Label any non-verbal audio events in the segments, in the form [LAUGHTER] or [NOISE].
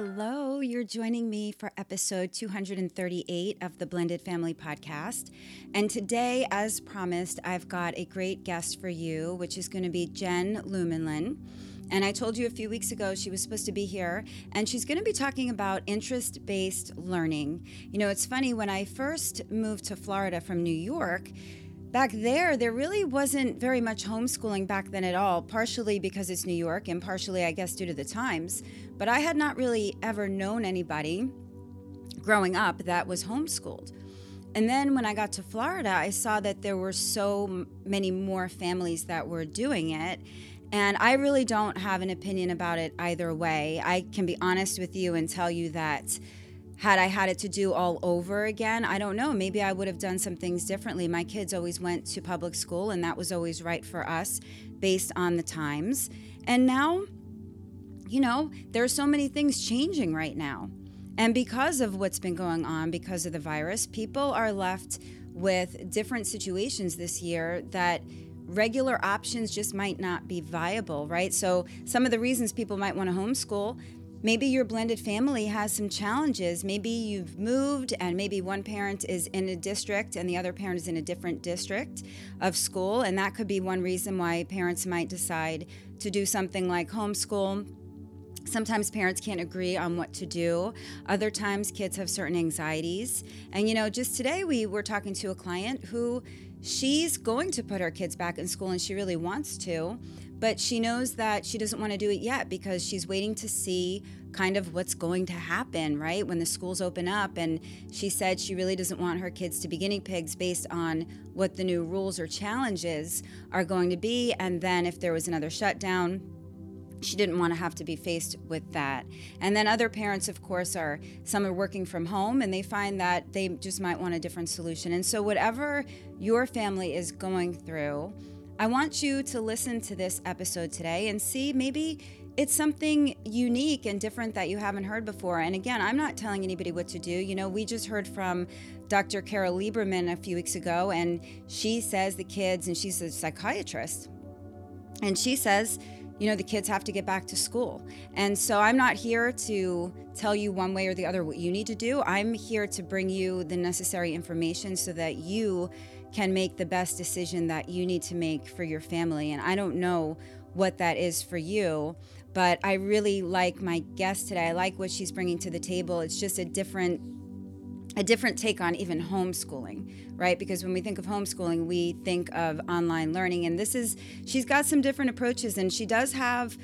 Hello, you're joining me for episode 238 of the Blended Family Podcast. And today, as promised, I've got a great guest for you, which is going to be Jen Lumanlan. And I told you a few weeks ago she was supposed to be here, and she's going to be talking about interest based learning. You know, it's funny, when I first moved to Florida from New York, back there, there really wasn't very much homeschooling back then at all, partially because it's New York and partially, I guess, due to the times. But I had not really ever known anybody growing up that was homeschooled. And then when I got to Florida, I saw that there were so many more families that were doing it. And I really don't have an opinion about it either way. I can be honest with you and tell you that had I had it to do all over again, I don't know. Maybe I would have done some things differently. My kids always went to public school, and that was always right for us based on the times. And now, you know, there are so many things changing right now. And because of what's been going on, because of the virus, people are left with different situations this year that regular options just might not be viable, right? So, some of the reasons people might want to homeschool maybe your blended family has some challenges. Maybe you've moved and maybe one parent is in a district and the other parent is in a different district of school. And that could be one reason why parents might decide to do something like homeschool. Sometimes parents can't agree on what to do. Other times, kids have certain anxieties. And, you know, just today we were talking to a client who she's going to put her kids back in school and she really wants to, but she knows that she doesn't want to do it yet because she's waiting to see kind of what's going to happen, right? When the schools open up. And she said she really doesn't want her kids to be guinea pigs based on what the new rules or challenges are going to be. And then if there was another shutdown, she didn't want to have to be faced with that. And then other parents, of course, are some are working from home and they find that they just might want a different solution. And so, whatever your family is going through, I want you to listen to this episode today and see maybe it's something unique and different that you haven't heard before. And again, I'm not telling anybody what to do. You know, we just heard from Dr. Carol Lieberman a few weeks ago, and she says the kids, and she's a psychiatrist, and she says, you know, the kids have to get back to school. And so I'm not here to tell you one way or the other what you need to do. I'm here to bring you the necessary information so that you can make the best decision that you need to make for your family. And I don't know what that is for you, but I really like my guest today. I like what she's bringing to the table. It's just a different a different take on even homeschooling, right? Because when we think of homeschooling, we think of online learning. And this is, she's got some different approaches, and she does have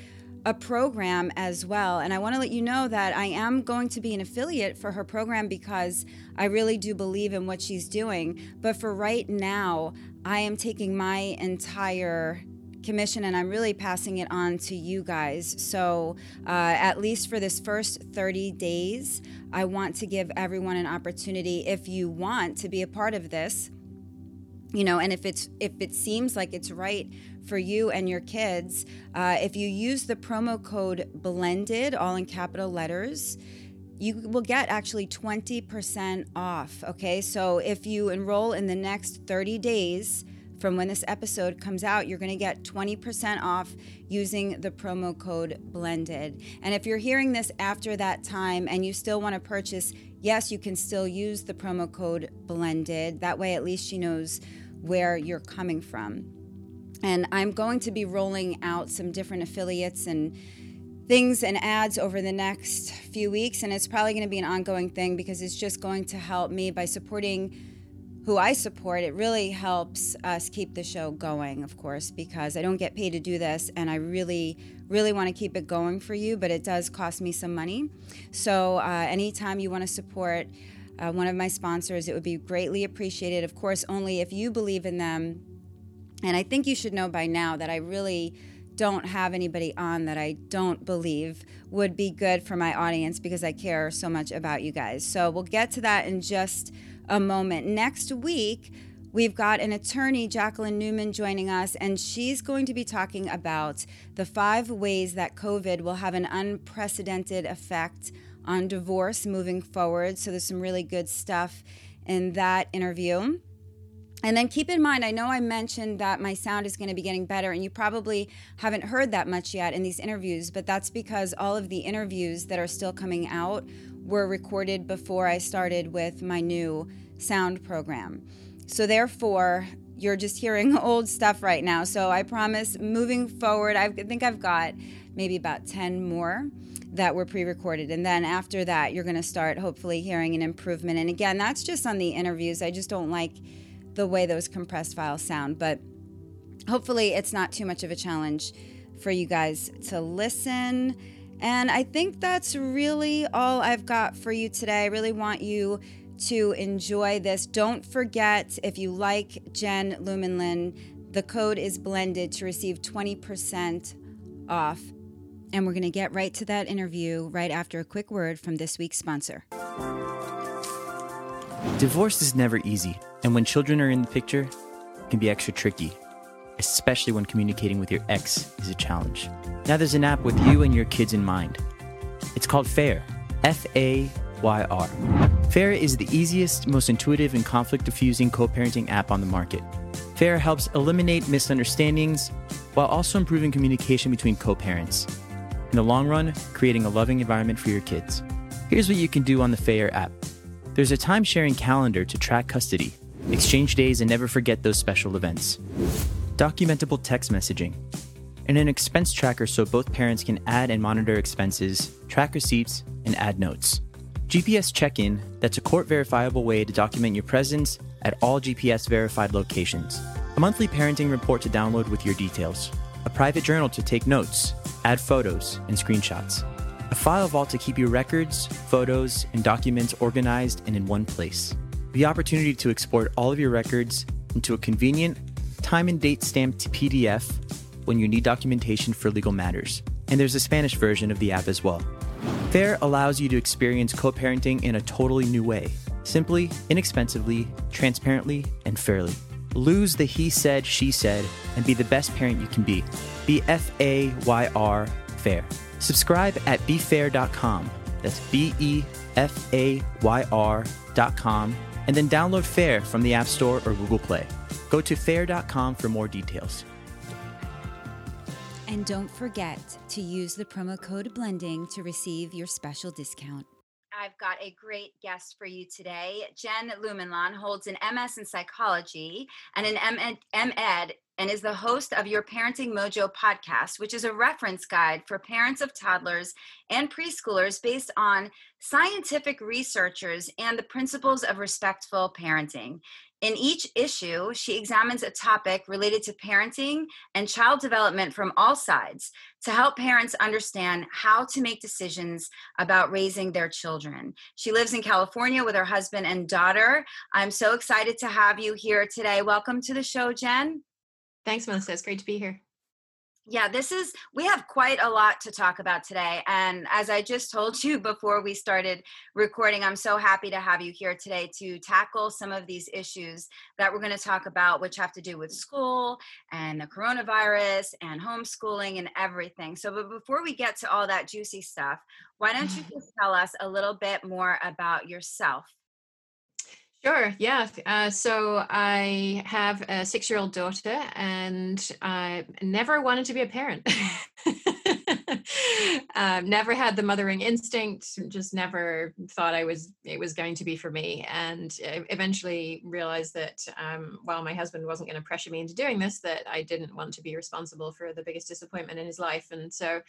a program as well. And I want to let you know that I am going to be an affiliate for her program because I really do believe in what she's doing. But for right now, I am taking my entire commission and I'm really passing it on to you guys. So, uh, at least for this first 30 days, I want to give everyone an opportunity if you want to be a part of this. You know, and if it's if it seems like it's right for you and your kids, uh, if you use the promo code blended, all in capital letters, you will get actually 20% off. Okay, so if you enroll in the next 30 days, from when this episode comes out, you're going to get 20% off using the promo code blended. And if you're hearing this after that time and you still want to purchase, yes, you can still use the promo code blended. That way, at least she knows where you're coming from. And I'm going to be rolling out some different affiliates and things and ads over the next few weeks. And it's probably going to be an ongoing thing because it's just going to help me by supporting who I support, it really helps us keep the show going, of course, because I don't get paid to do this and I really, really want to keep it going for you, but it does cost me some money. So, uh, anytime you want to support uh, one of my sponsors, it would be greatly appreciated. Of course, only if you believe in them. And I think you should know by now that I really don't have anybody on that I don't believe would be good for my audience because I care so much about you guys. So we'll get to that in just a moment. Next week, We've got an attorney, Jacqueline Newman, joining us, and she's going to be talking about the five ways that COVID will have an unprecedented effect on divorce moving forward. So there's some really good stuff in that interview. And then keep in mind, I know I mentioned that my sound is going to be getting better, and you probably haven't heard that much yet in these interviews, but that's because all of the interviews that are still coming out were recorded before I started with my new sound program. So, therefore, you're just hearing [LAUGHS] old stuff right now. So, I promise moving forward, I think I've got maybe about 10 more that were pre recorded. And then after that, you're going to start hopefully hearing an improvement. And again, that's just on the interviews. I just don't like the way those compressed files sound. But hopefully, it's not too much of a challenge for you guys to listen. And I think that's really all I've got for you today. I really want you to enjoy this. Don't forget, if you like Jen Lumanlan, the code is blended to receive 20% off. And we're going to get right to that interview right after a quick word from this week's sponsor. Divorce is never easy, and when children are in the picture, it can be extra tricky, especially when communicating with your ex is a challenge. Now there's an app with you and your kids in mind. It's called FAYR, F A Y R. FAYR is the easiest, most intuitive, and conflict diffusing co parenting app on the market. FAYR helps eliminate misunderstandings while also improving communication between co parents. In the long run, creating a loving environment for your kids. Here's what you can do on the FAYR app there's a time sharing calendar to track custody, exchange days, and never forget those special events, documentable text messaging, and an expense tracker so both parents can add and monitor expenses, track receipts, and add notes. GPS check in that's a court verifiable way to document your presence at all GPS verified locations. A monthly parenting report to download with your details. A private journal to take notes, add photos, and screenshots. A file vault to keep your records, photos, and documents organized and in one place. The opportunity to export all of your records into a convenient, time and date stamped PDF when you need documentation for legal matters. And there's a Spanish version of the app as well. FAYR allows you to experience co parenting in a totally new way simply, inexpensively, transparently, and fairly. Lose the he said, she said, and be the best parent you can be. Be F A Y R FAIR. Subscribe at befayr.com. That's B E F A Y R.com. And then download FAYR from the App Store or Google Play. Go to fayr.com for more details. And don't forget to use the promo code blending to receive your special discount. I've got a great guest for you today. Jen Lumanlan holds an MS in psychology and an M.Ed and is the host of Your Parenting Mojo podcast, which is a reference guide for parents of toddlers and preschoolers based on scientific researchers and the principles of respectful parenting. In each issue, she examines a topic related to parenting and child development from all sides to help parents understand how to make decisions about raising their children. She lives in California with her husband and daughter. I'm so excited to have you here today. Welcome to the show, Jen. Thanks, Melissa. It's great to be here. Yeah, this is, we have quite a lot to talk about today. And as I just told you [LAUGHS] before we started recording, I'm so happy to have you here today to tackle some of these issues that we're going to talk about, which have to do with school and the coronavirus and homeschooling and everything. So, but before we get to all that juicy stuff, why don't you [LAUGHS] just tell us a little bit more about yourself? Sure. Yeah. Uh, so I have a six year old daughter and I never wanted to be a parent. [LAUGHS] um, never had the mothering instinct, just never thought I was, it was going to be for me. And eventually realized that um, while my husband wasn't going to pressure me into doing this, that I didn't want to be responsible for the biggest disappointment in his life. And so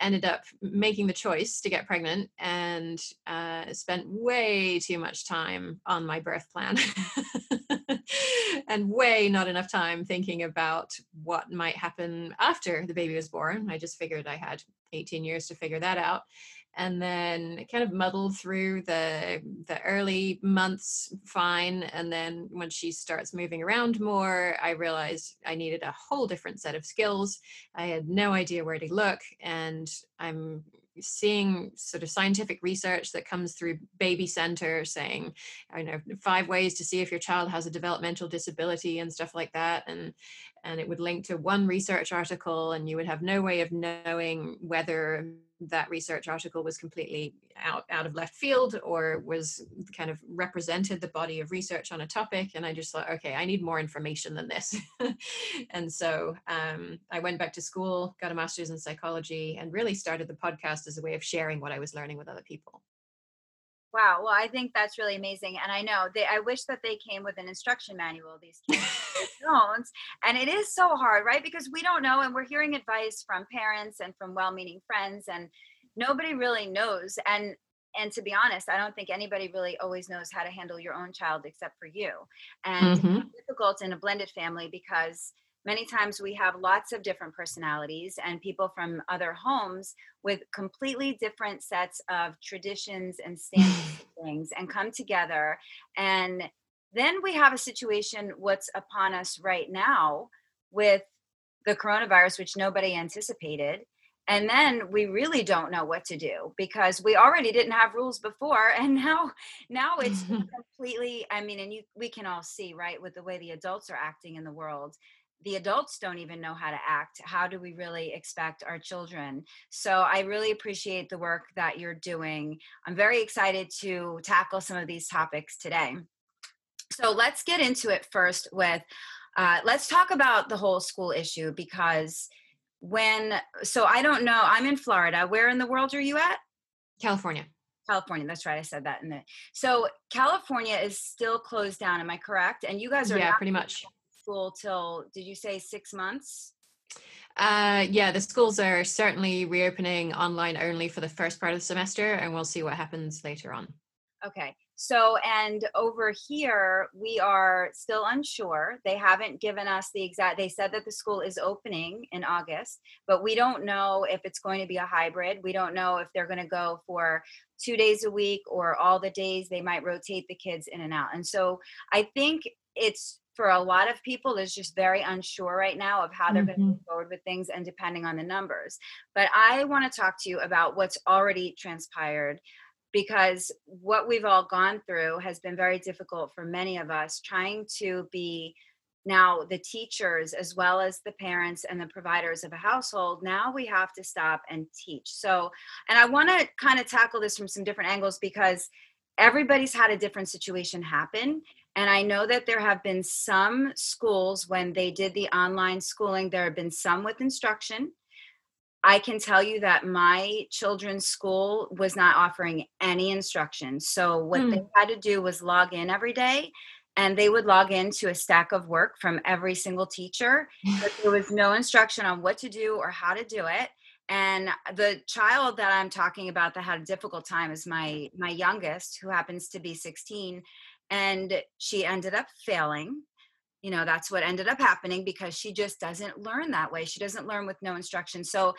ended up making the choice to get pregnant and uh, spent way too much time on my birth birth plan [LAUGHS] and way not enough time thinking about what might happen after the baby was born. I just figured I had 18 years to figure that out and then kind of muddled through the the early months fine and then when she starts moving around more i realized i needed a whole different set of skills. I had no idea where to look and i'm seeing sort of scientific research that comes through baby center saying i know five ways to see if your child has a developmental disability and stuff like that and and it would link to one research article and you would have no way of knowing whether that research article was completely out, out of left field or was kind of represented the body of research on a topic and i just thought okay i need more information than this. [LAUGHS] And so um, i went back to school got a master's in psychology and really started the podcast as a way of sharing what i was learning with other people Wow. Well, I think that's really amazing. And I know they I wish that they came with an instruction manual, these kids don't. And it is so hard, right? Because we don't know and we're hearing advice from parents and from well-meaning friends and nobody really knows. And and to be honest, I don't think anybody really always knows how to handle your own child except for you. And mm-hmm. it's difficult in a blended family because many times we have lots of different personalities and people from other homes with completely different sets of traditions and [LAUGHS] standards things and come together. And then we have a situation what's upon us right now with the coronavirus which nobody anticipated. And then we really don't know what to do because we already didn't have rules before [LAUGHS] and now now it's [LAUGHS] completely i mean and you we can all see right with the way the adults are acting in the world the adults don't even know how to act how do we really expect our children so i really appreciate the work that you're doing i'm very excited to tackle some of these topics today so let's get into it first with uh, let's talk about the whole school issue because when so i don't know i'm in florida where in the world are you at california California. That's right. I said that in the so California is still closed down. Am I correct? And you guys are yeah, pretty much school till did you say six months? Uh, yeah, the schools are certainly reopening online only for the first part of the semester, and we'll see what happens later on. Okay. So, and over here, we are still unsure. They haven't given us the exact, they said that the school is opening in August, but we don't know if it's going to be a hybrid. We don't know if they're going to go for two days a week or all the days. They might rotate the kids in and out. And so I think it's for a lot of people is just very unsure right now of how they're mm-hmm. going to move forward with things and depending on the numbers. But I want to talk to you about what's already transpired because what we've all gone through has been very difficult for many of us trying to be now the teachers as well as the parents and the providers of a household now we have to stop and teach so and i want to kind of tackle this from some different angles because everybody's had a different situation happen and I know that there have been some schools when they did the online schooling, there have been some with instruction. I can tell you that my children's school was not offering any instruction. So, what mm. they hmm. had to do was log in every day and they would log into a stack of work from every single teacher. [LAUGHS] but there was no instruction on what to do or how to do it. And the child that I'm talking about that had a difficult time is my my youngest, who happens to be 16 and she ended up failing. You know that's what ended up happening because she just doesn't learn that way. She doesn't learn with no instruction. So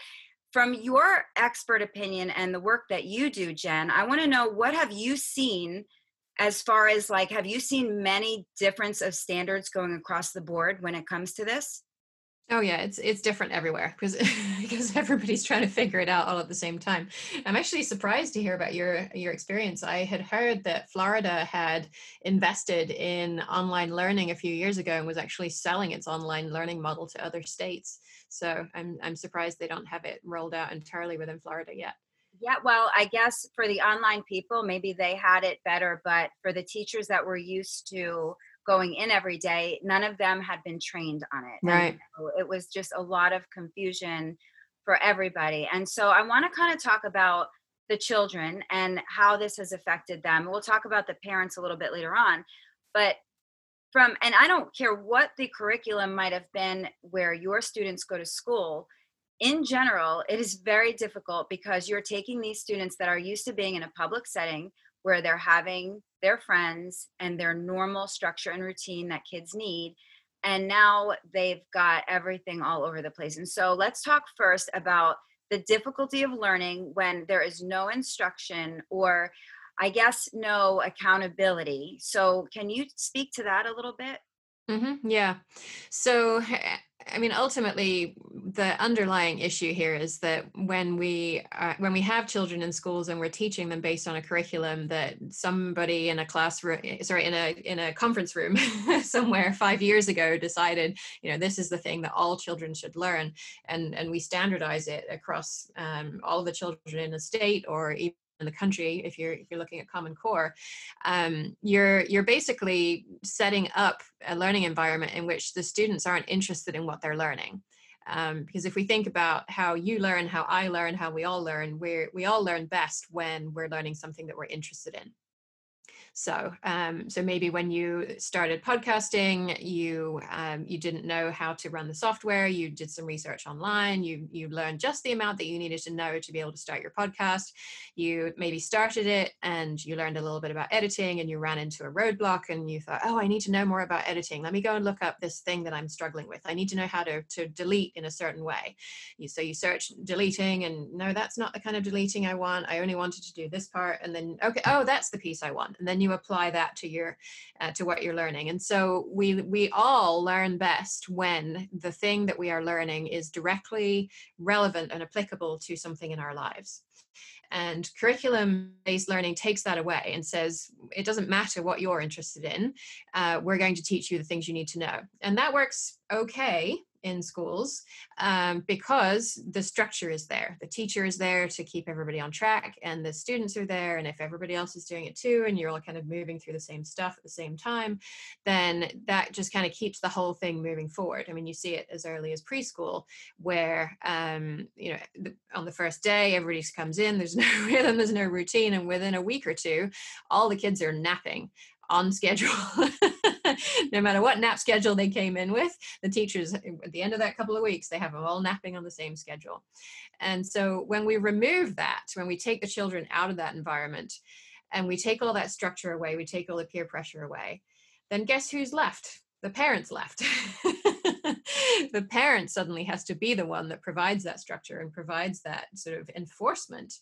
from your expert opinion and the work that you do jen i want to know what have you seen as far as like have you seen many difference of standards going across the board when it comes to this? Oh yeah, it's it's different everywhere because [LAUGHS] because [LAUGHS] everybody's trying to figure it out all at the same time. I'm actually surprised to hear about your your experience. I had heard that Florida had invested in online learning a few years ago and was actually selling its online learning model to other states. So I'm I'm surprised they don't have it rolled out entirely within Florida yet. Yeah, well, I guess for the online people, maybe they had it better, but for the teachers that were used to going in every day, none of them had been trained on it. Right. So it was just a lot of confusion for everybody. And so I want to kind of talk about the children and how this has affected them. We'll talk about the parents a little bit later on. But from, and I don't care what the curriculum might have been where your students go to school, in general, it is very difficult because you're taking these students that are used to being in a public setting where they're having their friends and their normal structure and routine that kids need. And now they've got everything all over the place. And so let's talk first about the difficulty of learning when there is no instruction or, I guess, no accountability. So, can you speak to that a little bit? Mm-hmm, yeah. So, I mean, ultimately, the underlying issue here is that when we uh, when we have children in schools and we're teaching them based on a curriculum that somebody in a classroom, eh, sorry, in a in a conference room [LAUGHS] somewhere five years ago decided, you know, this is the thing that all children should learn, and and we standardize it across um, all the children in a state or even the country if you're if you're looking at common core um, you're you're basically setting up a learning environment in which the students aren't interested in what they're learning. Um, because if we think about how you learn how i learn how we all learn we we all learn best when we're learning something that we're interested in so, um, so maybe when you started podcasting, you um, you didn't know how to run the software. You did some research online. You you learned just the amount that you needed to know to be able to start your podcast. You maybe started it and you learned a little bit about editing, and you ran into a roadblock, and you thought, oh, I need to know more about editing. Let me go and look up this thing that I'm struggling with. I need to know how to to delete in a certain way. You, so you search deleting, and no, that's not the kind of deleting I want. I only wanted to do this part, and then okay, oh, that's the piece I want, and then you you apply that to your uh, to what you're learning. And so we we all learn best when the thing that we are learning is directly relevant and applicable to something in our lives. And curriculum based learning takes that away and says it doesn't matter what you're interested in uh, we're going to teach you the things you need to know. And that works okay in schools um, because the structure is there. The teacher is there to keep everybody on track, and the students are there. And if everybody else is doing it too, and you're all kind of moving through the same stuff at the same time, then that just kind of keeps the whole thing moving forward. I mean, you see it as early as preschool, where um, you know on the first day everybody comes in, there's [LAUGHS] no rhythm, there's no routine, and within a week or two, all the kids are napping on schedule. [LAUGHS] [LAUGHS] no matter what nap schedule they came in with, the teachers at the end of that couple of weeks, they have them all napping on the same schedule. And so when we remove that, when we take the children out of that environment and we take all that structure away, we take all the peer pressure away, then guess who's left? The parents left. [LAUGHS] the parent suddenly has to be the one that provides that structure and provides that sort of enforcement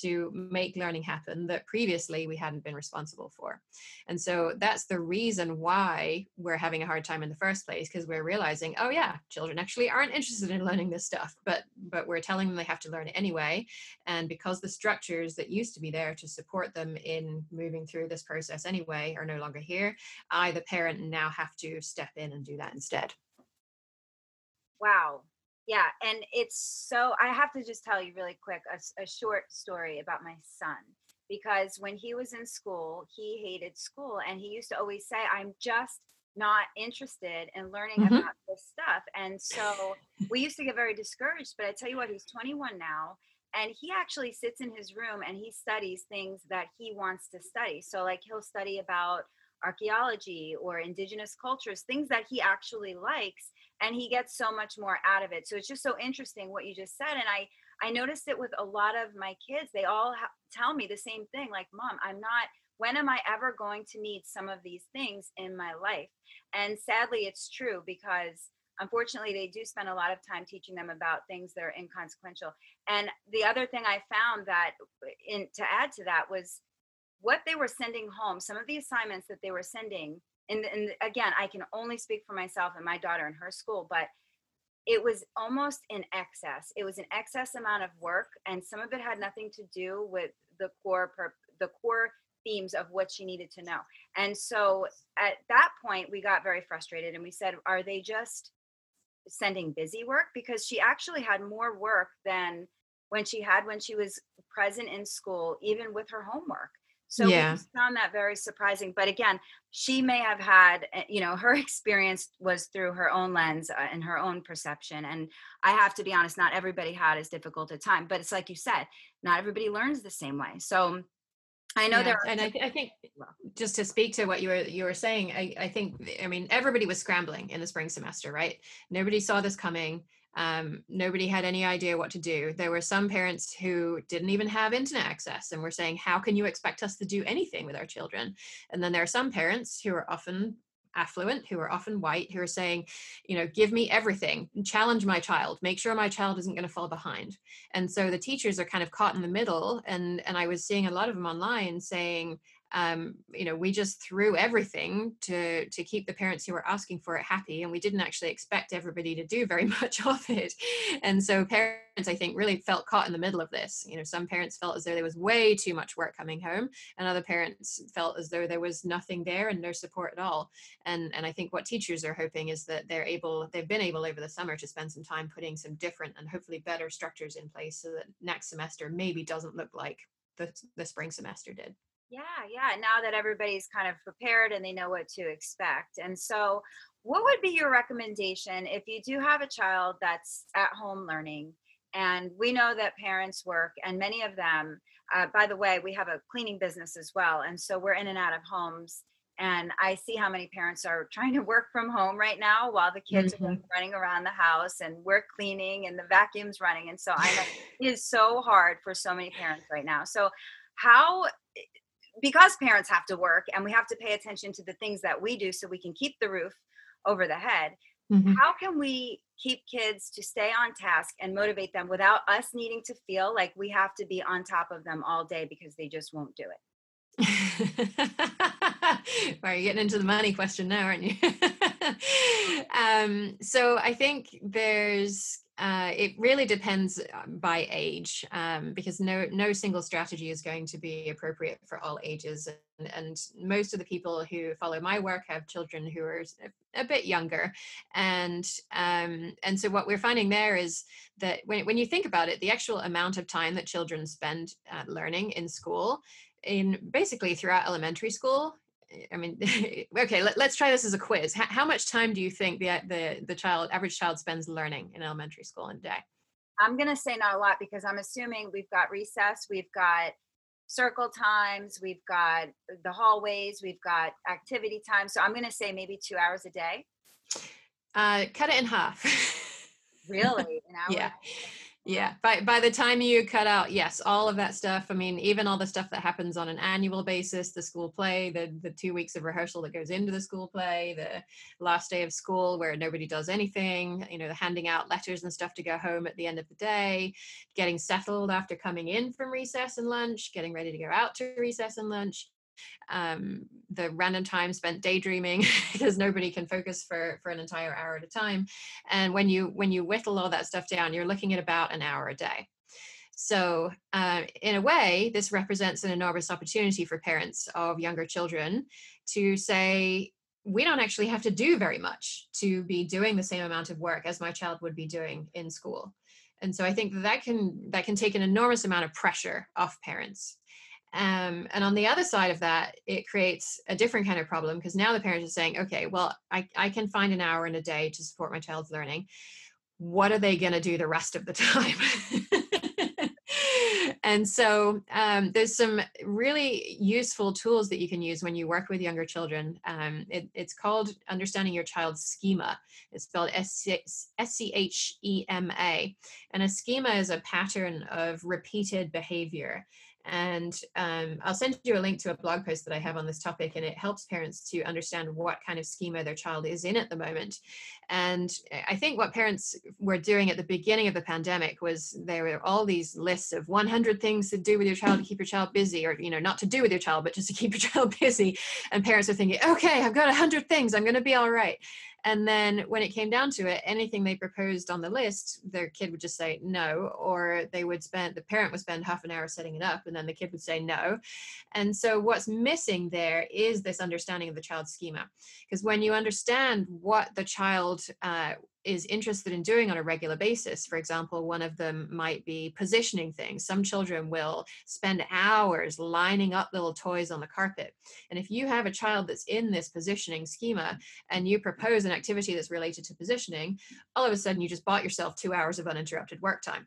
to make learning happen that previously we hadn't been responsible for. And so that's the reason why we're having a hard time in the first place because we're realizing, oh yeah, children actually aren't interested in [LAUGHS] learning this stuff, but but we're telling them they have to learn it anyway. And because the structures that used to be there to support them in moving through this process anyway are no longer here, I the parent now have to step in and do that instead. Wow, yeah and it's so i have to just tell you really quick a, a, short story about my son because when he was in school he hated school and he used to always say i'm just not interested in learning mm-hmm. about this stuff and so we used to get very discouraged but i tell you what he's 21 now and he actually sits in his room and he studies things that he wants to study so like he'll study about archaeology or indigenous cultures things that he actually likes and he gets so much more out of it. So it's just so interesting what you just said and i i noticed it with a lot of my kids they all ha- tell me the same thing like mom i'm not when am i ever going to need some of these things in my life? And sadly it's true because unfortunately they do spend a lot of time teaching them about things that are inconsequential and the other thing i found that in to add to that was what they were sending home some of the assignments that they were sending and, and again i can only speak for myself and my daughter in her school but it was almost in excess. It was an excess amount of work and some of it had nothing to do with the core the core themes of what she needed to know. And so at that point we got very frustrated and we said are they just sending busy work? Because she actually had more work than when she had when she was present in school even with her homework so yeah. we found that very surprising. But again, she may have had, eh, you know, [LAUGHS] her experience was through her own lens uh, and her own perception. And I have to be honest, not everybody had as difficult a time. But it's like you said, not everybody learns the same way. So I know yeah. there, and I, th- I, think just to speak to what you were you were saying, I, I think I mean everybody was scrambling in the spring semester, right? Nobody saw this coming. Um, nobody had any idea what to do. There were some parents who didn't even have internet access and were saying, How can you expect us to do anything with our children? And then there are some parents who are often affluent, who are often white, who are saying, you know, give me everything, challenge my child, make sure my child isn't going to fall behind. And so the teachers are kind of caught in the middle. And and I was seeing a lot of them online saying, um, you know we just threw everything to to keep the parents who were asking for it happy and we didn't actually expect everybody to do very [LAUGHS] much of it. And so parents i think really felt caught in the middle of this. You know some parents felt as though there was way too much work coming home and other parents felt as though there was nothing there and no support at all. And and i think what teachers are hoping is that they're able they've been able over the summer to spend some time putting some different and hopefully better structures in place so that next semester maybe doesn't look like the, the spring semester did yeah, yeah. Now that everybody's kind of prepared and they know what to expect. And so, what would be your recommendation if you do have a child that's at home learning? And we know that parents work, and many of them, uh, by the way, we have a cleaning business as well. And so, we're in and out of homes. And I see how many parents are trying to work from home right now while the kids mm-hmm. are running around the house and we're cleaning and the vacuum's running. And so I know it is so hard for so many parents right now. So, how because parents have to work and we have to pay attention to the things that we do so we can keep the roof over the head mm-hmm. how can we keep kids to stay on task and motivate them without us needing to feel like we have to be on top of them all day because they just won't do it [LAUGHS] are you're getting into the money question now aren't you [LAUGHS] um, so i think there's uh, it really depends uh, by age um, because no no single strategy is going to be appropriate for all ages and, and, most of the people who follow my work have children who are a, a bit younger and um, and so what we're finding there is that when, when you think about it the actual amount of time that children spend uh, learning in school in basically throughout elementary school I mean, [LAUGHS] okay, let, us try this as a quiz. How, how, much time do you think the, the, the child, average child spends learning in elementary school in a day? I'm going to say not a lot because I'm assuming we've got recess, we've got circle times, we've got the hallways, we've got activity time. So I'm going to say maybe two hours a day. Uh, cut it in half. [LAUGHS] really? An hour? Yeah yeah by by the time you cut out yes all of that stuff i mean even all the stuff that happens on an annual basis the school play the the two weeks of rehearsal that goes into the school play the last day of school where nobody does anything you know the handing out letters and stuff to go home at the end of the day getting settled after coming in from recess and lunch getting ready to go out to recess and lunch um, the random time spent daydreaming [LAUGHS] because nobody can focus for for an entire hour at a time. And when you when you whittle all that stuff down you're looking at about an hour a day. So uh, in a way this represents an enormous opportunity for parents of younger children to say we don't actually have to do very much to be doing the same amount of work as my child would be doing in school. And so i think that can that can take an enormous amount of pressure off parents um, and on the other side of that, it creates a different kind of problem because now the parents are saying, okay, well, I, I can find an hour in a day to support my child's learning. What are they going to do the rest of the [LAUGHS] time? and so um, there's some really useful tools that you can use when you work with younger children. Um, it, it's called Understanding Your Child's Schema. It's spelled S C H E M A. And a schema is a pattern of repeated behavior. And um, I'll send you a link to a blog post that I have on this topic, and it helps parents to understand what kind of schema their child is in at the moment. And I think what parents were doing at the beginning of the pandemic was there were all these lists of 100 things to do with your child to keep your child busy, or you know, not to do with your child, but just to [LAUGHS] keep your child busy. And parents are thinking, okay, I've got 100 things, I'm going to be all right. And then when it came down to it, anything they proposed on the list, their kid would just say no, or they would spend, the parent would spend half an hour setting it up, and then the kid would say no. And so what's missing there is this understanding of the child's schema. Because when you understand what the child uh, is interested in doing on a regular basis. For example, one of them might be positioning things. Some children will spend hours lining up little toys on the carpet. And if you have a child that's in this positioning schema and you propose an activity that's related to positioning, all of a sudden you just bought yourself two hours of uninterrupted work time.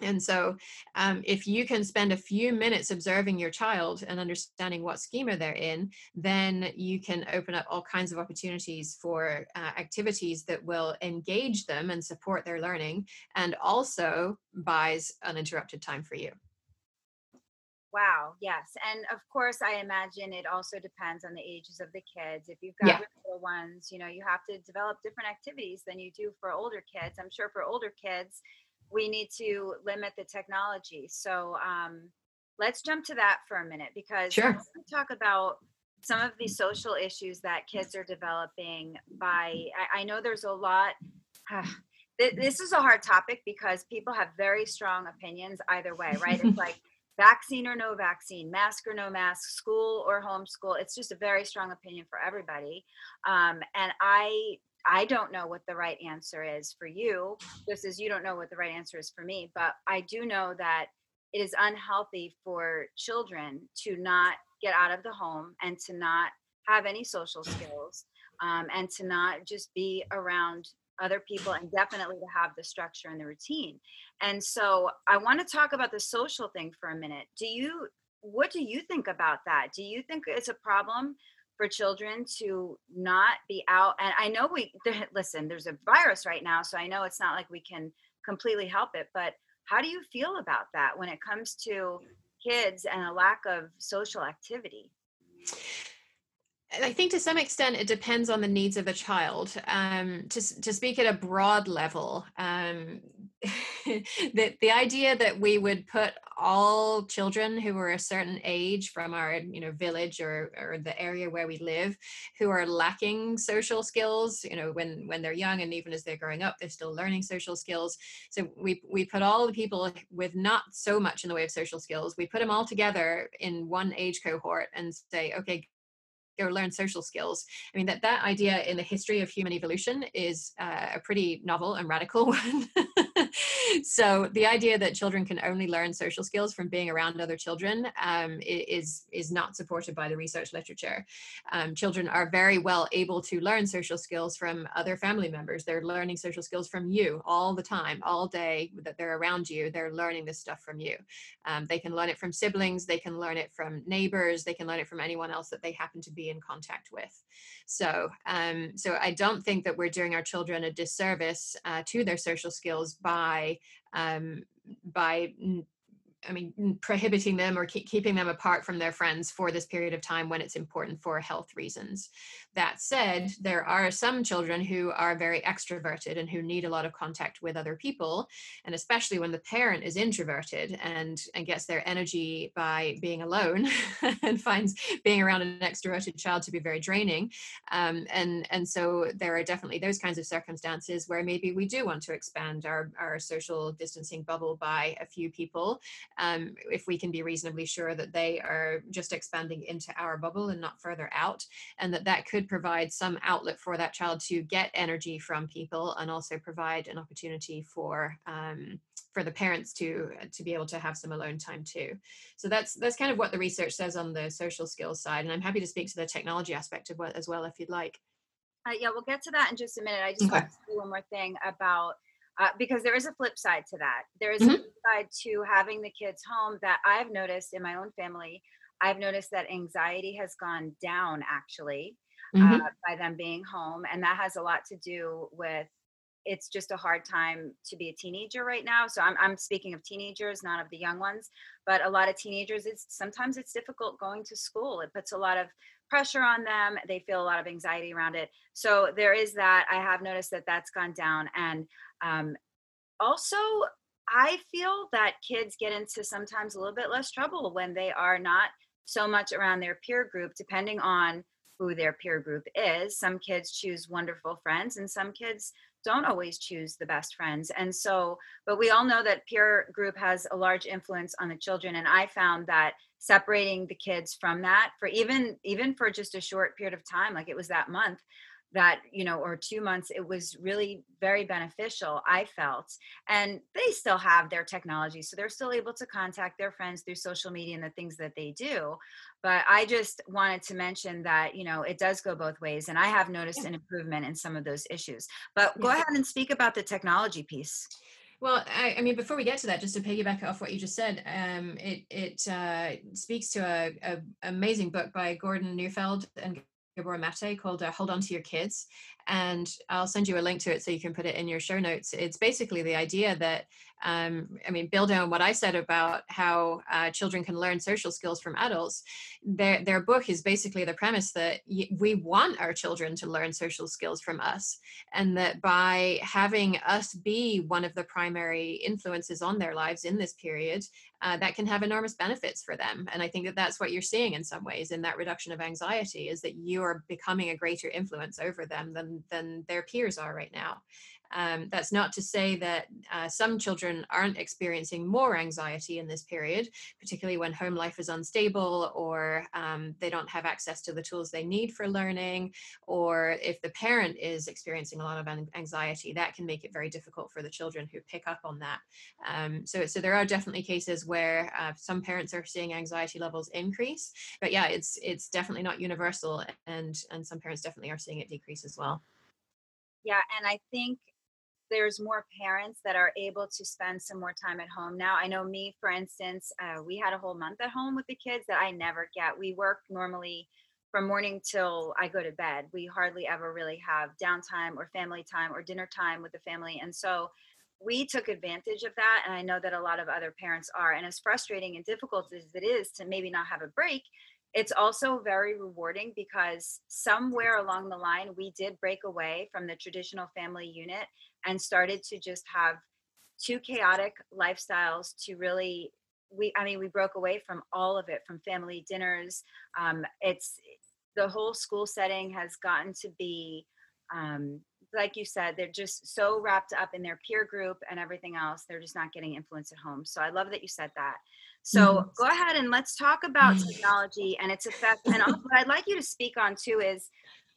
And so, um, if you can spend a few minutes observing your child and understanding what schema they're in, then you can open up all kinds of opportunities for uh, activities that will engage them and support their learning and also buys uninterrupted time for you. Wow, yes. And of course, I imagine it also depends on the ages of the kids. If you've got yeah. little ones, you know, you have to develop different activities than you do for older kids. I'm sure for older kids, we need to limit the technology. So, um, let's jump to that for a minute because sure. talk about some of the social issues that kids are developing by i, I know there's a lot uh, th- this is a hard topic because people have very strong opinions either way right it's like [LAUGHS] vaccine or no vaccine mask or no mask school or homeschool it's just a very strong opinion for everybody um, and i I don't know what the right answer is for you, just as you don't know what the right answer is for me. But I do know that it is unhealthy for children to not get out of the home and to not have any social skills um, and to not just be around other people and definitely to have the structure and the routine. And so I want to talk about the social thing for a minute. Do you what do you think about that? Do you think it's a problem for children to not be out and I know we [LAUGHS] listen, there's a virus right now so I know it's not like we can completely help it, but how do you feel about that when it comes to kids and a lack of social activity? I think to some extent it depends on the needs of the child. Um, to, to speak at a broad level, um, [LAUGHS] the, the idea that we would put all children who are a certain age from our you know village or, or the area where we live who are lacking social skills you know when when they're young and even as they're growing up they're still learning social skills so we we put all the people with not so much in the way of social skills we put them all together in one age cohort and say okay go learn social skills. I mean, that that idea in the history of human evolution is uh, a pretty novel and radical [LAUGHS] one. So the idea that children can only learn social skills from being around other children um, is is not supported by the research literature. Um, children are very well able to learn social skills from other family members. They're learning social skills from you all the time, all day that they're around you. They're learning this stuff from you. Um, they can learn it from siblings. They can learn it from neighbors. They can learn it from anyone else that they happen to be in contact with. So, um, so I don't think that we're doing our children a disservice uh, to their social skills by um, by I mean, prohibiting them or keep, keeping them apart from their friends for this period of time when it's important for health reasons. That said, there are some children who are very extroverted and who need a lot of contact with other people. And especially when the parent is introverted and, and gets their energy by being alone [LAUGHS] and finds being around an extroverted child to be very draining. Um, and, and so there are definitely those kinds of circumstances where maybe we do want to expand our, our social distancing bubble by a few people um, if we can be reasonably sure that they are just expanding into our bubble and not further out, and that that could provide some outlet for that child to get energy from people and also provide an opportunity for um, for the parents to to be able to have some alone time too. So that's that's kind of what the research says on the social skills side, and I'm happy to speak to the technology aspect of what as well if you'd like. Uh, yeah, we'll get to that in just a minute. I just okay. want to say one more thing about uh, because there is a flip side to that. There is mm-hmm. a flip side to having the kids home that I've noticed in my own family. I've noticed that anxiety has gone down actually mm-hmm. uh, by them being home. And that has a lot to do with it's just a hard time to be a teenager right now. So I'm, I'm speaking of teenagers, not of the young ones, but a lot of teenagers, it's sometimes it's difficult going to school. It puts a lot of pressure on them. They feel a lot of anxiety around it. So there is that. I have noticed that that's gone down. And um, also, I feel that kids get into sometimes a little bit less trouble when they are not so much around their peer group, depending on who their peer group is. Some kids choose wonderful friends, and some kids don't always choose the best friends. And so, but we all know that peer group has a large influence on the children. And I found that separating the kids from that for even even for just a short period of time, like it was that month, that you know or two months it was really very beneficial i felt. And they still have their technology so they're still able to contact their friends through social media and the things that they do. But i just wanted to mention that you know it does go both ways and i have noticed an improvement in some of those issues. But go ahead and speak about the technology piece. Well, I, I, mean, before we get to that, just to piggyback off what you just said, um, it it uh, speaks to a, a, amazing book by Gordon Neufeld and Gabor Mate called uh, Hold On to Your Kids. And I'll send you a link to it so you can put it in your show notes. It's basically the idea that um, I mean, building on what I said about how uh, children can learn social skills from adults, their their book is basically the premise that we want our children to learn social skills from us, and that by having us be one of the primary influences on their lives in this period, uh, that can have enormous benefits for them. And I think that that's what you're seeing in some ways in that reduction of anxiety is that you are becoming a greater influence over them than than their peers are right now. Um, that's not to say that uh, some children aren't experiencing more anxiety in this period, particularly when home life is unstable or um, they don't have access to the tools they need for learning, or if the parent is experiencing a lot of anxiety, that can make it very difficult for the children who pick up on that. Um, so, so there are definitely cases where uh, some parents are seeing anxiety levels increase, but yeah, it's it's definitely not universal, and and some parents definitely are seeing it decrease as well. Yeah, and I think there's more parents that are able to spend some more time at home now. I know me, for instance, uh, we had a whole month at home with the kids that I never get. We work normally from morning till I go to bed. We hardly ever really have downtime or family time or dinner time with the family. And so we took advantage of that. And I know that a lot of other parents are. And as frustrating and difficult as it is to maybe not have a break, it's also very rewarding because somewhere along the line we did break away from the traditional family unit and started to just have two chaotic lifestyles to really we i mean we broke away from all of it from family dinners. Um, it's the whole school setting has gotten to be um, like you said they're just so wrapped up in their peer group and everything else they're just not getting influence at home. So i love that you said that so mm-hmm. go ahead and let's talk about mm-hmm. technology and its effect. And also, what I'd like you to speak on too is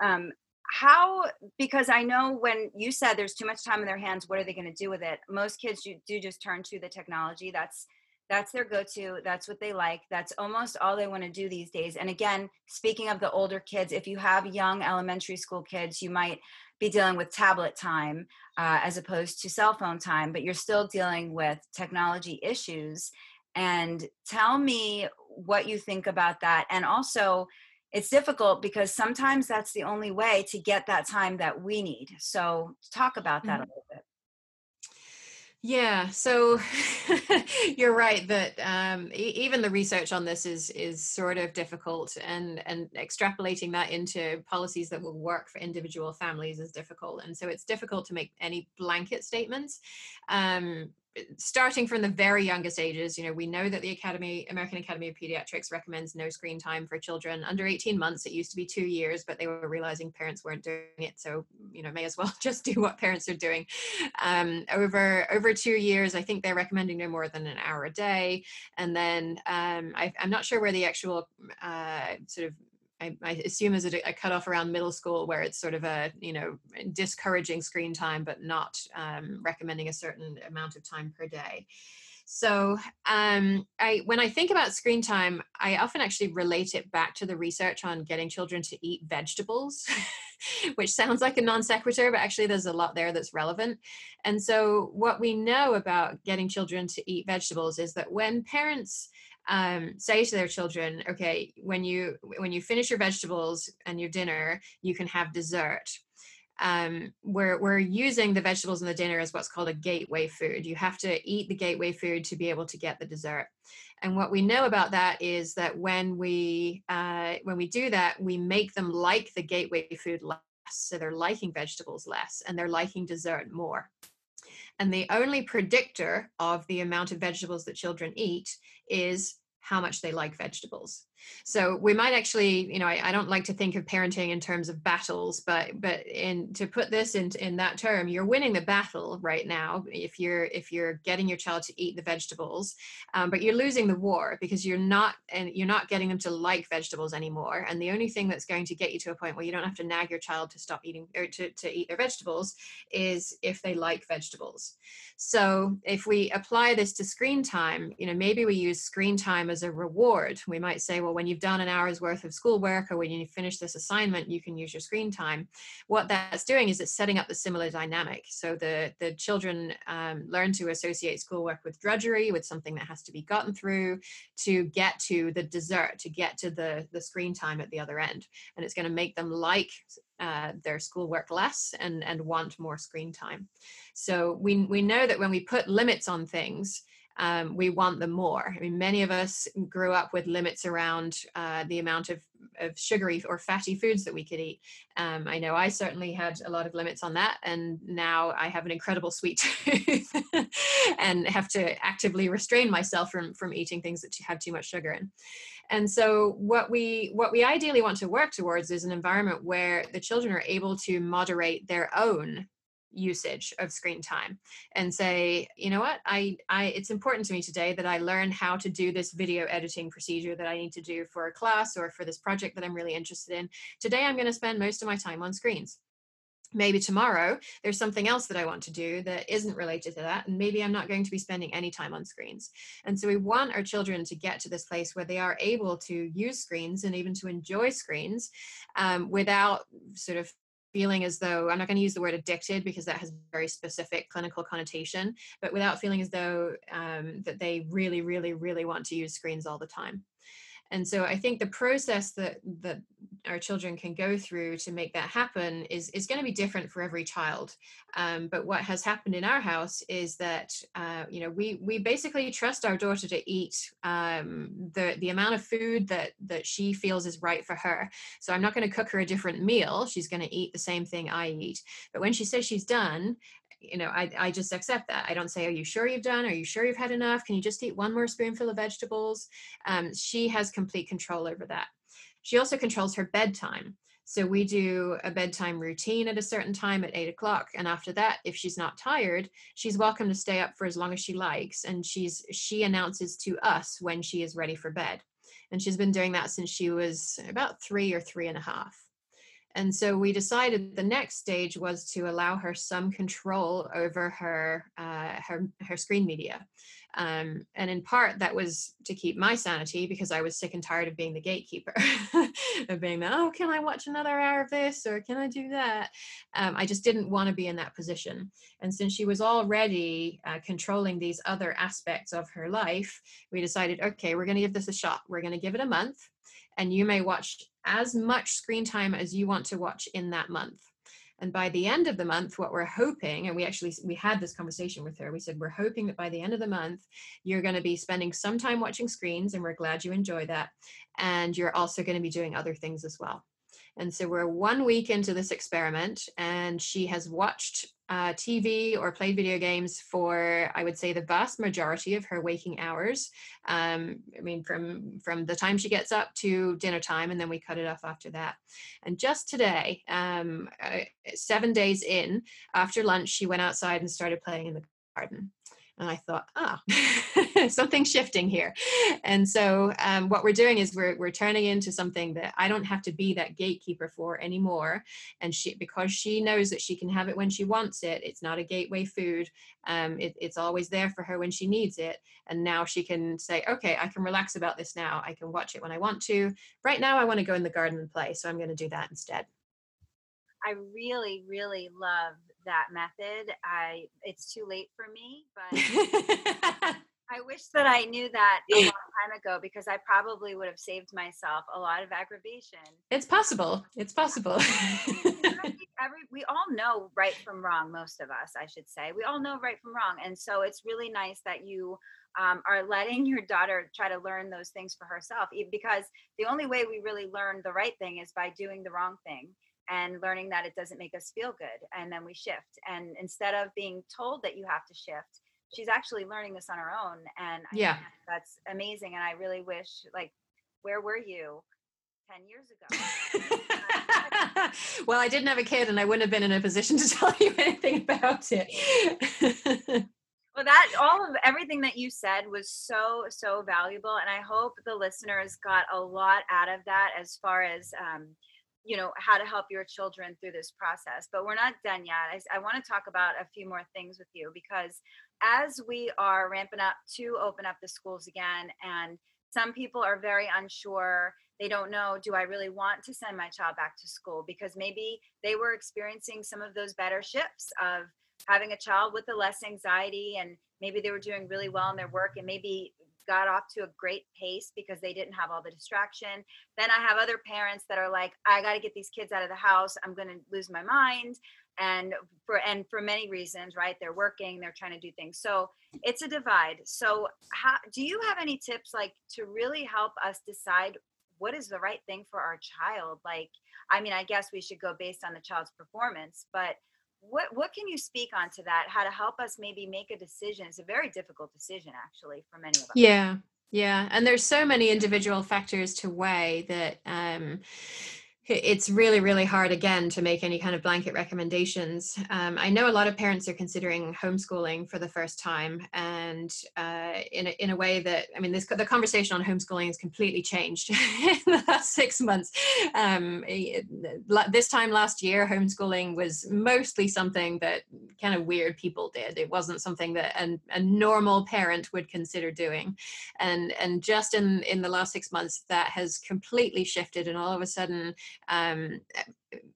um, how, because I know when you said there's too much time in their hands, what are they going to do with it? Most kids do just turn to the technology. That's that's their go-to that's what they like that's almost all they want to do these days and again speaking of the older kids if you have young elementary school kids you might be dealing with tablet time uh, as opposed to cell phone time but you're still dealing with technology issues and tell me what you think about that. And also, it's difficult because sometimes that's the only way to get that time that we need. So, talk about that mm-hmm. a little bit. Yeah, so [LAUGHS] you're right that um, e- even the research on this is is sort of difficult, and and extrapolating that into policies that will work for individual families is difficult, and so it's difficult to make any blanket statements. Um, starting from the very youngest ages, you know, we know that the Academy, American Academy of Pediatrics recommends no screen time for children under 18 months. It used to be two years, but they were realizing parents weren't doing it. So, you know, may as well [LAUGHS] just do what parents are doing. Um, over over two years, I think they're recommending no more than an hour a day. And then um, I, am not sure where the actual uh, sort of I, I, assume is a, a cutoff around middle school where it's sort of a you know discouraging screen time but not um, recommending a certain amount of time per day so um, I, when I think about screen time, I often actually relate it back to the research on getting children to eat vegetables, [LAUGHS] which sounds like a non sequitur, but actually there's a lot there that's relevant. And so what we know about getting children to eat vegetables is that when parents um, say to their children okay when you when you finish your vegetables and your dinner you can have dessert um, we're, we're using the vegetables in the dinner as what's called a gateway food. You have to eat the gateway food to be able to get the dessert. And what we know about that is that when we uh, when we do that, we make them like the gateway food less. So they're liking vegetables less, and they're liking dessert more. And the only predictor of the amount of vegetables that children eat is how much they like vegetables. So we might actually, you know, I, I, don't like to think of parenting in terms of battles, but but in to put this in in that term, you're winning the battle right now if you're if you're getting your child to eat the vegetables, um, but you're losing the war because you're not and you're not getting them to like vegetables anymore. And the only thing that's going to get you to a point where you don't have to nag your child to stop eating or to to eat their vegetables is if they like vegetables. So if we apply this to screen time, you know, maybe we use screen time as a reward. We might say, well, when you've done an hour's worth of schoolwork or when you finish this assignment, you can use your screen time. What that's doing is it's setting up the similar dynamic. So the, the children um, learn to associate schoolwork with drudgery, with something that has to be gotten through to get to the dessert, to get to the, the screen time at the other end. And it's going to make them like uh, their schoolwork less and, and want more screen time. So we, we know that when we put limits on things, um, we want them more. I mean, many of us grew up with limits around uh, the amount of, of sugary or fatty foods that we could eat. Um, I know I certainly had a lot of limits on that, and now I have an incredible sweet tooth [LAUGHS] and have to actively restrain myself from from eating things that have too much sugar in. And so, what we what we ideally want to work towards is an environment where the children are able to moderate their own usage of screen time and say you know what i i it's important to me today that i learn how to do this video editing procedure that i need to do for a class or for this project that i'm really interested in today i'm going to spend most of my time on screens maybe tomorrow there's something else that I want to do that isn't related to that. And maybe I'm not going to be spending any time on screens. And so we want our children to get to this place where they are able to use screens and even to enjoy screens um, without sort of feeling as though I'm not going to use the word addicted because that has very specific clinical connotation, but without feeling as though um, that they really, really, really want to use screens all the time. And so I think the process that that our children can go through to make that happen is is going to be different for every child. Um, but what has happened in our house is that uh, you know we we basically trust our daughter to eat um, the the amount of food that that she feels is right for her. So I'm not going to cook her a different meal. She's going to eat the same thing I eat. But when she says she's done, you know, I, I just accept that. I don't say, Are you sure you've done? Are you sure you've had enough? Can you just eat one more spoonful of vegetables? Um, she has complete control over that. She also controls her bedtime. So we do a bedtime routine at a certain time at eight o'clock. And after that, if she's not tired, she's welcome to stay up for as long as she likes. And she's she announces to us when she is ready for bed. And she's been doing that since she was about three or three and a half. And so we decided the next stage was to allow her some control over her uh, her her screen media, um, and in part that was to keep my sanity because I was sick and tired of being the gatekeeper, [LAUGHS] of being the oh can I watch another hour of this or can I do that? Um, I just didn't want to be in that position. And since she was already uh, controlling these other aspects of her life, we decided okay we're going to give this a shot. We're going to give it a month and you may watch as much screen time as you want to watch in that month. And by the end of the month what we're hoping and we actually we had this conversation with her we said we're hoping that by the end of the month you're going to be spending some time watching screens and we're glad you enjoy that and you're also going to be doing other things as well and so we're one week into this experiment, and she has watched uh, TV or played video games for, I would say, the vast majority of her waking hours. Um, I mean, from from the time she gets up to dinner time, and then we cut it off after that. And just today, um, uh, seven days in, after lunch, she went outside and started playing in the garden and I thought, ah, [LAUGHS] something's shifting here. And so um, what we're doing is we're we're turning into something that I don't have to be that gatekeeper for anymore. And she because she knows that she can have it when she wants it. It's not a gateway food. Um, it, it's always there for her when she needs it. And now she can say, okay, I can relax about this now. I can watch it when I want to. Right now, I want to go in the garden and play, so I'm going to do that instead. I really, really love that method. I it's too late for me, but [LAUGHS] I wish that I knew that a long [LAUGHS] time ago because I probably would have saved myself a lot of aggravation. It's possible. It's possible. [LAUGHS] every, we all know right from wrong. Most of us, I should say, we all know right from wrong, and so it's really nice that you um, are letting your daughter try to learn those things for herself because the only way we really learn the right thing is by doing the wrong thing and learning that it doesn't make us feel good and then we shift and instead of being told that you have to shift she's actually learning this on her own and yeah. that's amazing and i really wish like where were you 10 years ago? [LAUGHS] Well i didn't have a kid and i wouldn't have been in a position to [LAUGHS] tell you anything about it. [LAUGHS] Well that all of everything that you said was so so valuable and i hope the listeners got a lot out of that as far as um, you know how to help your children through this process but we're not done yet. I, I want to talk about a few more things with you because as we are ramping up to open up the schools again and some people are very unsure they don't know do i really want to send my child back to school? because maybe they were experiencing some of those better shifts of having a child with the less anxiety and maybe they were doing really well in their work and maybe got off to a great pace because they didn't have all the distraction. Then I have other parents that are like, I got to get these kids out of the house. I'm going to lose my mind. And for and for many reasons, right? They're working, they're trying to do things. So it's a divide. So how do you have any tips like to really help us decide what is the right thing for our child? Like, I mean, I guess we should go based on the child's performance, but what what can you speak on to that? How to help us maybe make a decision? It's a very difficult decision actually for many of us. Yeah yeah and there's so many individual factors to weigh that um it's really really hard again to make any kind of blanket recommendations. Um, i know a lot of parents are considering homeschooling for the first time and uh, in, a, in a way that i mean this the conversation on homeschooling has completely changed [LAUGHS] in the last six months. Um, this time last year homeschooling was mostly something that kind of weird people did. It wasn't something that an, a normal parent would consider doing. And and just in in the last six months that has completely shifted and all of a sudden um,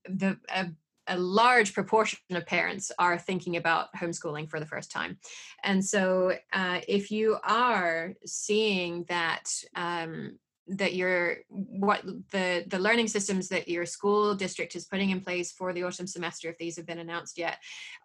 the a, a large proportion of parents are thinking about homeschooling for the first time. And so, uh, if you are seeing that um, that your what the the learning systems that your school district is putting in place for the autumn semester if these have been announced yet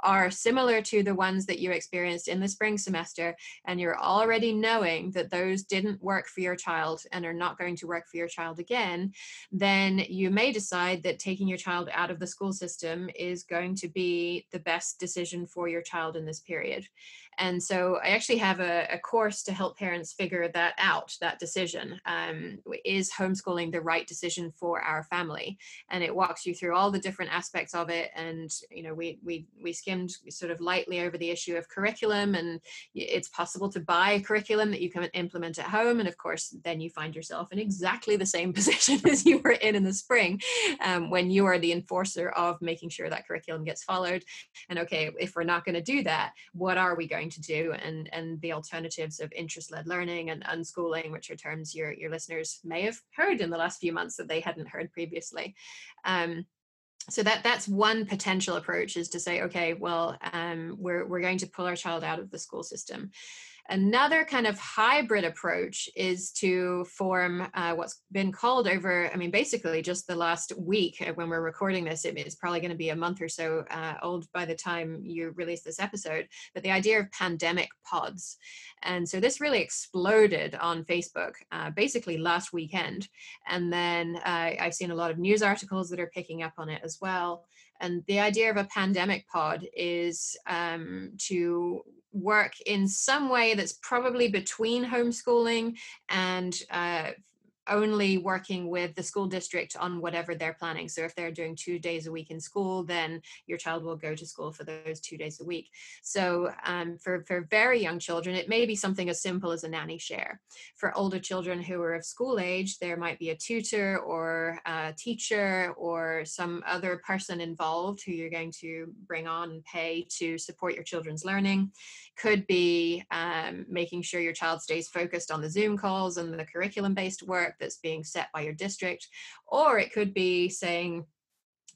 are similar to the ones that you experienced in the spring semester and you're already knowing that those didn't work for your child and are not going to work for your child again then you may decide that taking your child out of the school system is going to be the best decision for your child in this period and so I actually have a, a course to help parents figure that out, that decision. Um, is homeschooling the right decision for our family? And it walks you through all the different aspects of it. And, you know, we, we, we skimmed sort of lightly over the issue of curriculum and it's possible to buy a curriculum that you can implement at home. And of course, then you find yourself in exactly the same [LAUGHS] position as you were in in the spring um, when you are the enforcer of making sure that curriculum gets followed. And okay, if we're not going to do that, what are we going going to do and and the alternatives of interest-led learning and unschooling which are terms your your listeners may have heard in the last few months that they hadn't heard previously. Um, so that that's one potential approach is to say okay well um, we're, we're going to pull our child out of the school system Another kind of hybrid approach is to form uh, what's been called over, I mean, basically just the last week uh, when we're recording this, it is probably going to be a month or so uh, old by the time you release this episode, but the idea of pandemic pods. And so this really exploded on Facebook uh, basically last weekend. And then uh, I've seen a lot of news articles that are picking up on it as well. And the idea of a pandemic pod is um, to work in some way that's probably between homeschooling and uh, only working with the school district on whatever they're planning. So if they're doing two days a week in school, then your child will go to school for those two days a week. So um, for, for very young children, it may be something as simple as a nanny share. For older children who are of school age, there might be a tutor or a teacher or some other person involved who you're going to bring on and pay to support your children's learning. Could be um, making sure your child stays focused on the Zoom calls and the curriculum based work that's being set by your district. Or it could be saying,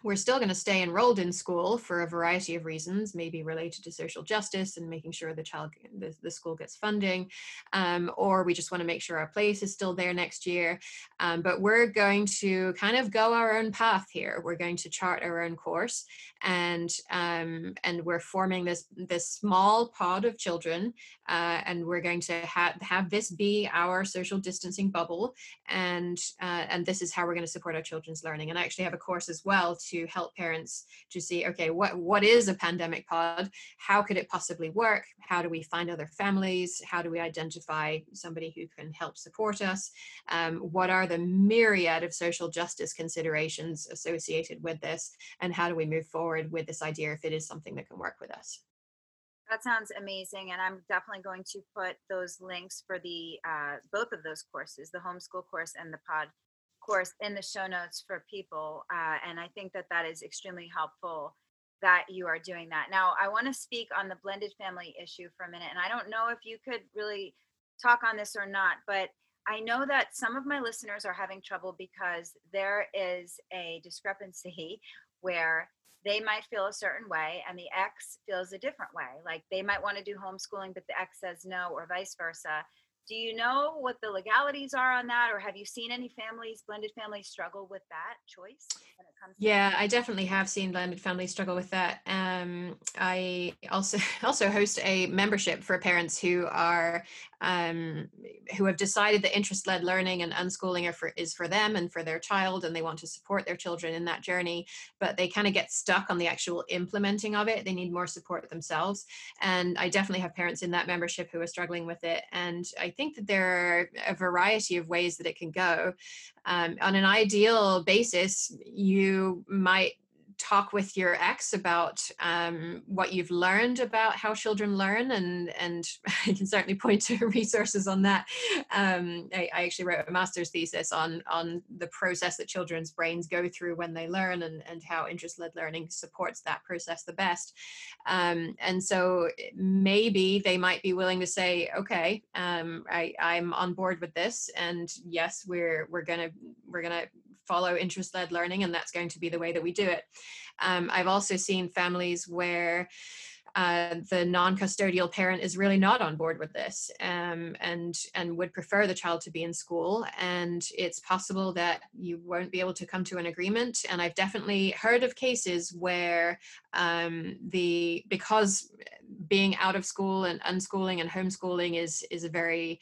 we're still going to stay enrolled in school for a variety of reasons, maybe related to social justice and making sure the child, the, the school gets funding, um, or we just want to make sure our place is still there next year. Um, but we're going to kind of go our own path here. We're going to chart our own course, and um, and we're forming this this small pod of children, uh, and we're going to have have this be our social distancing bubble, and uh, and this is how we're going to support our children's learning. And I actually have a course as well to help parents to see okay what what is a pandemic pod? How could it possibly work? How do we find other families? How do we identify somebody who can help support us? Um, what are the myriad of social justice considerations associated with this? And how do we move forward with this idea if it is something that can work with us? That sounds amazing and i'm definitely going to put those links for the uh, both of those courses the homeschool course and the pod course, in the show notes for people. Uh, and I think that that is extremely helpful that you are doing that. Now, I want to speak on the blended family issue for a minute. And I don't know if you could really talk on this or not, but I know that some of my listeners are having trouble because there is a discrepancy [LAUGHS] where they might feel a certain way and the ex feels a different way. Like they might want to do homeschooling, but the ex says no, or vice versa. Do you know what the legalities are on that, or have you seen any families, blended families, struggle with that choice? Yeah i definitely have seen blended families struggle with that um, i also [LAUGHS] also host a membership for parents who are um, who have decided that interest-led learning and unschooling for, is for them and for their child and they want to support their children in that journey but they kind of get stuck on the actual implementing of it. They need more support themselves and i definitely have parents in that membership who are struggling with it and i think that there are a variety of ways that it can go um, on an ideal basis you might talk with your ex about um, what you've learned about how children learn and and [LAUGHS] i can certainly point to [LAUGHS] resources on that. Um, I, I, actually wrote a master's thesis on on the process that children's brains go through when they learn and, and how interest-led learning supports that process the best. Um, and so maybe they might be willing to say okay um, I, i'm on board with this and yes we're we're gonna we're gonna follow interest led learning, and that's going to be the way that we do it. Um, I've also seen families where uh, the non-custodial parent is really not on board with this um, and and would prefer the child to be in school and it's possible that you won't be able to come to an agreement and i've definitely heard of cases where um, the because being out of school and unschooling and homeschooling is is a very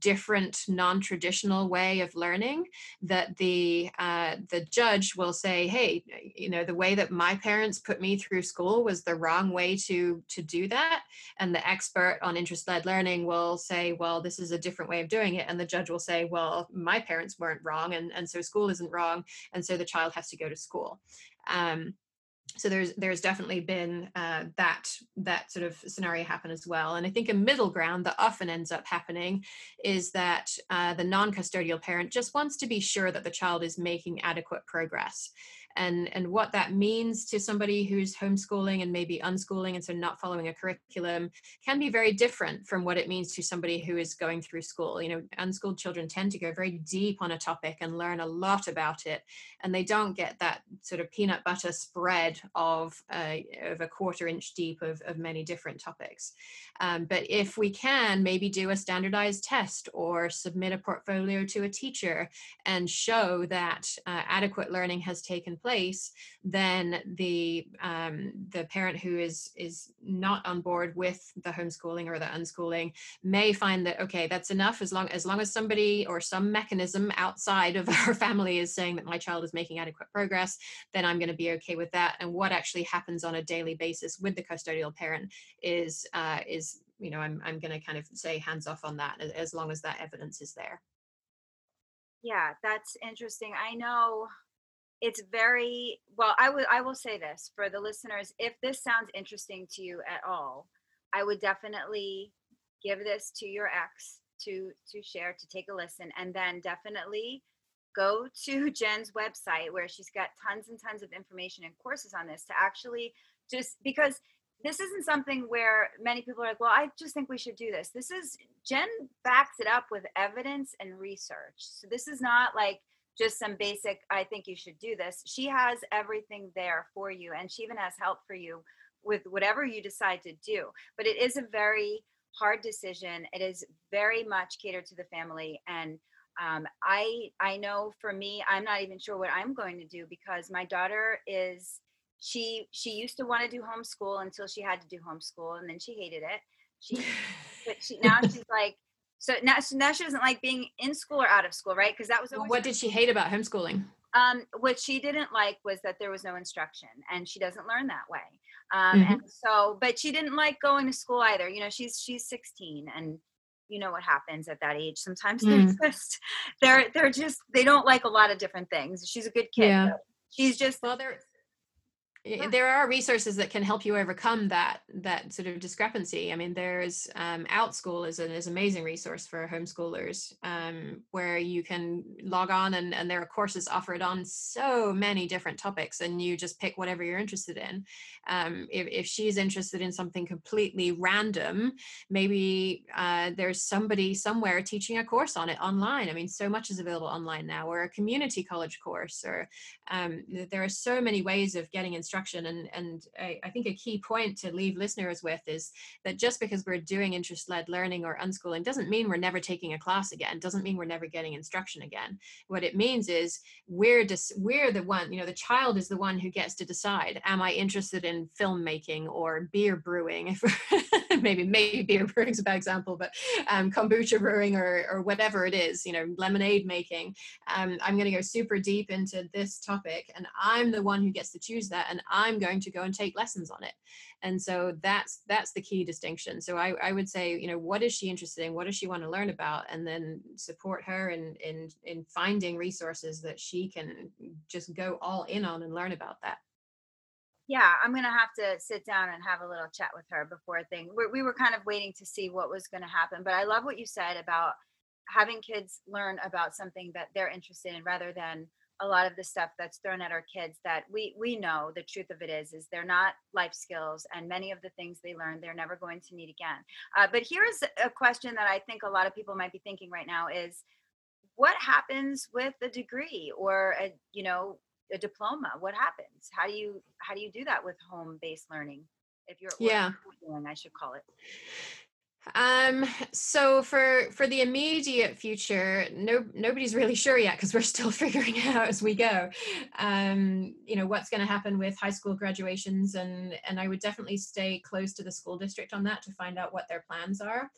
different non-traditional way of learning that the uh, the judge will say hey you know the way that my parents put me through school was the wrong way to to do that. And the expert on interest-led learning will say well this is a different way of doing it. And the judge will say well my parents weren't wrong and and so school isn't wrong and so the child has to go to school. Um, so there's there's definitely been uh, that that sort of scenario happen as well. And i think a middle ground that often ends up happening is that uh, the non-custodial parent just wants to be sure that the child is making adequate progress and and what that means to somebody who's homeschooling and maybe unschooling and so not following a curriculum can be very different from what it means to somebody who is going through school. You know unschooled children tend to go very deep on a topic and learn a lot about it and they don't get that sort of peanut butter spread of uh, of a quarter inch deep of, of many different topics. Um, but if we can maybe do a standardized test or submit a portfolio to a teacher and show that uh, adequate learning has taken place place, then the um, the parent who is is not on board with the homeschooling or the unschooling may find that okay, that's enough as long as long as somebody or some mechanism outside of [LAUGHS] our family is saying that my child is making adequate progress, then I'm going to be okay with that. And what actually happens on a daily basis with the custodial parent is uh, is you know I'm I'm going to kind of say hands off on that as long as that evidence is there. Yeah, that's interesting. I know it's very well i will say this for the listeners if this sounds interesting to you at all i would definitely give this to your ex to to share to take a listen and then definitely go [LAUGHS] to jen's website where she's got tons and tons of information and courses on this to actually just because this isn't something where many people are like well i just think we should do this. This is jen backs it up with evidence and research. So this is not like just some basic i think you should do this. She has everything there for you and she even has help for you with whatever you decide to do. But it is a very hard decision. It is very much catered to the family and um, i i know for me i'm not even sure what i'm going to do because my daughter is she she used to want to do homeschool until she had to do homeschool and then she hated it. She [LAUGHS] but she now she's like so now, now she doesn't like being in school or out of school, right? Because that was well, what did she hate about homeschooling? Um, what she didn't like was that there was no instruction, and she doesn't learn that way. Um, mm-hmm. And so, but she didn't like going to school either. You know, she's she's 16, and you know what happens at that age. Sometimes mm. they're just they're they're just they don't like a lot of different things. She's a good kid. Yeah. She's just well, they're there are resources that can help you overcome that that sort of discrepancy. I mean, there's um, OutSchool is an is amazing resource for homeschoolers um, where you can log on and, and there are courses offered on so many different topics, and you just pick whatever you're interested in. Um, if, if she's interested in something completely random, maybe uh, there's somebody somewhere teaching a course on it online. I mean, so much is available online now, or a community college course, or um, there are so many ways of getting instruction instruction. And, and I, I think a key point to leave listeners with is that just because we're doing interest led learning or unschooling doesn't mean we're never taking a class again, doesn't mean we're never getting instruction again. What it means is we're, dis- we're the one, you know, the child is the one who gets to decide am I interested in filmmaking or beer brewing? [LAUGHS] maybe, maybe beer brewing is a bad example, but um, kombucha brewing or, or whatever it is, you know, lemonade making. Um, I'm going to go super deep into this topic and I'm the one who gets to choose that. And i'm going to go and take lessons on it. And so that's that's the key distinction. So i, I would say you know what is she interested in? What does she want to learn about? And then support her in in in finding resources that she can just go all in on and learn about that. Yeah i'm gonna have to sit down and have a little chat with her before thing. We we were kind of waiting to see what was going to happen but i love what you said about having kids learn about something that they're interested in rather than a lot of the stuff that's thrown at our kids that we we know the truth of it is is they're not life skills and many of the things they learn they're never going to need again. Uh, but here's a question that i think a lot of people might be thinking right now is what happens with a degree or a you know a diploma? What happens? How do you how do you do that with home based learning if you're yeah. i should call it um, so for for the immediate future, no nobody's really [LAUGHS] sure yet because we're still [LAUGHS] figuring out as we go. Um, you know what's going to happen with high school graduations, and and I would definitely stay close to the school district on that to find out what their plans are.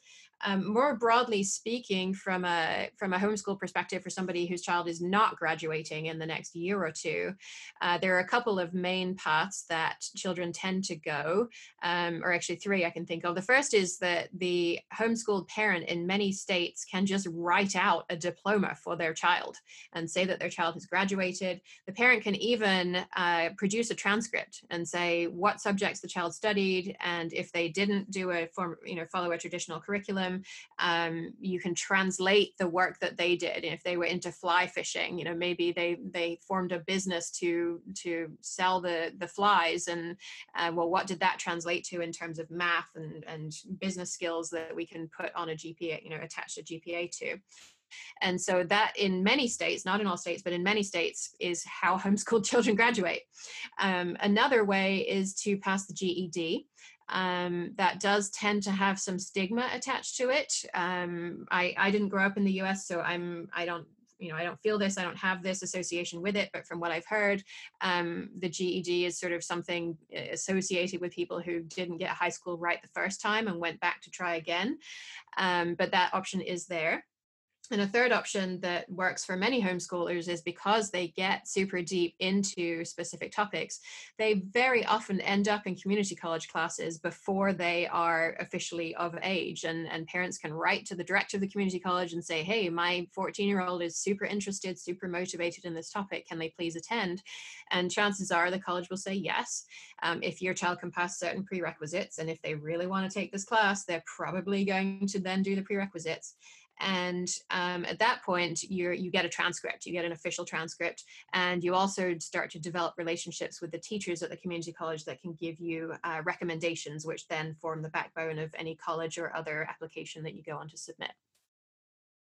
Um, more broadly speaking, from a from a homeschool perspective, for somebody whose child is not graduating in the next year or two, uh, there are a couple of main paths that children tend to go, um, or actually three I can think of. The first is that the homeschooled parent in many states can just write out a diploma for their child and say that their child has graduated. The parent can even uh, produce a transcript and say what subjects the child studied, and if they didn't do a form, you know, follow a traditional curriculum them um, you can translate the work that they did if they were into fly fishing you know maybe they they formed a business to to sell the the flies and uh, well what did that translate to in terms of math and and business skills that we can put on a gpa you know attach a gpa to and so that in many states, not in all states, but in many states, is how [LAUGHS] homeschooled children graduate. Um, another way is to pass the GED um, that does tend to have some stigma attached to it. Um, I, I didn't grow up in the US, so I'm I don't you know I don't feel this. I don't have this association with it. But from what I've heard, um, the GED is sort of something uh, associated with people who didn't get high school right the first time and went back to try again. Um, but that option is there. And a third option that works for many homeschoolers is because they get super deep into specific topics, they very often end up in community college classes before they are officially of age. And, and parents can write to the director of the community college and say, hey, my 14 year old is super interested, super motivated in this topic. Can they please attend? And chances are the college will say yes. Um, if your child can pass certain prerequisites, and if they really want to take this class, they're probably going to then do the prerequisites and um, at that point you you get a transcript you get an official transcript and you also start to develop relationships with the teachers at the community college that can give you uh, recommendations which then form the backbone of any college or other application that you go on to submit.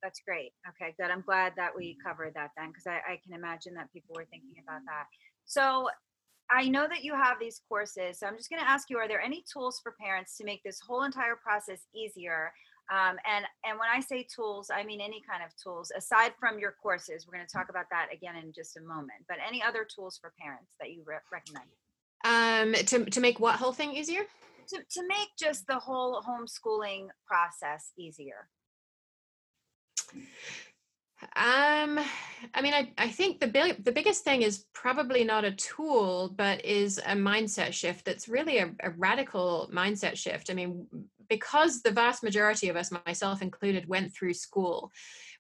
That's great. Okay good. I'm glad that we covered that then because I, I can imagine that people were thinking about that. So I know that you have these courses, so I'm just going to ask you: Are there any tools for parents to make this whole entire process easier? Um, and and when I say tools, I mean any kind of tools aside from your courses. We're going to talk about that again in just a moment. But any other tools for parents that you re- recommend? Um, to to make what whole thing easier? To to make just the whole homeschooling process easier. Um, I mean, I, I think the big, the biggest thing is probably not a tool, but is a mindset shift. That's really a, a radical mindset shift. I mean, because the vast majority of us, myself included, went through school,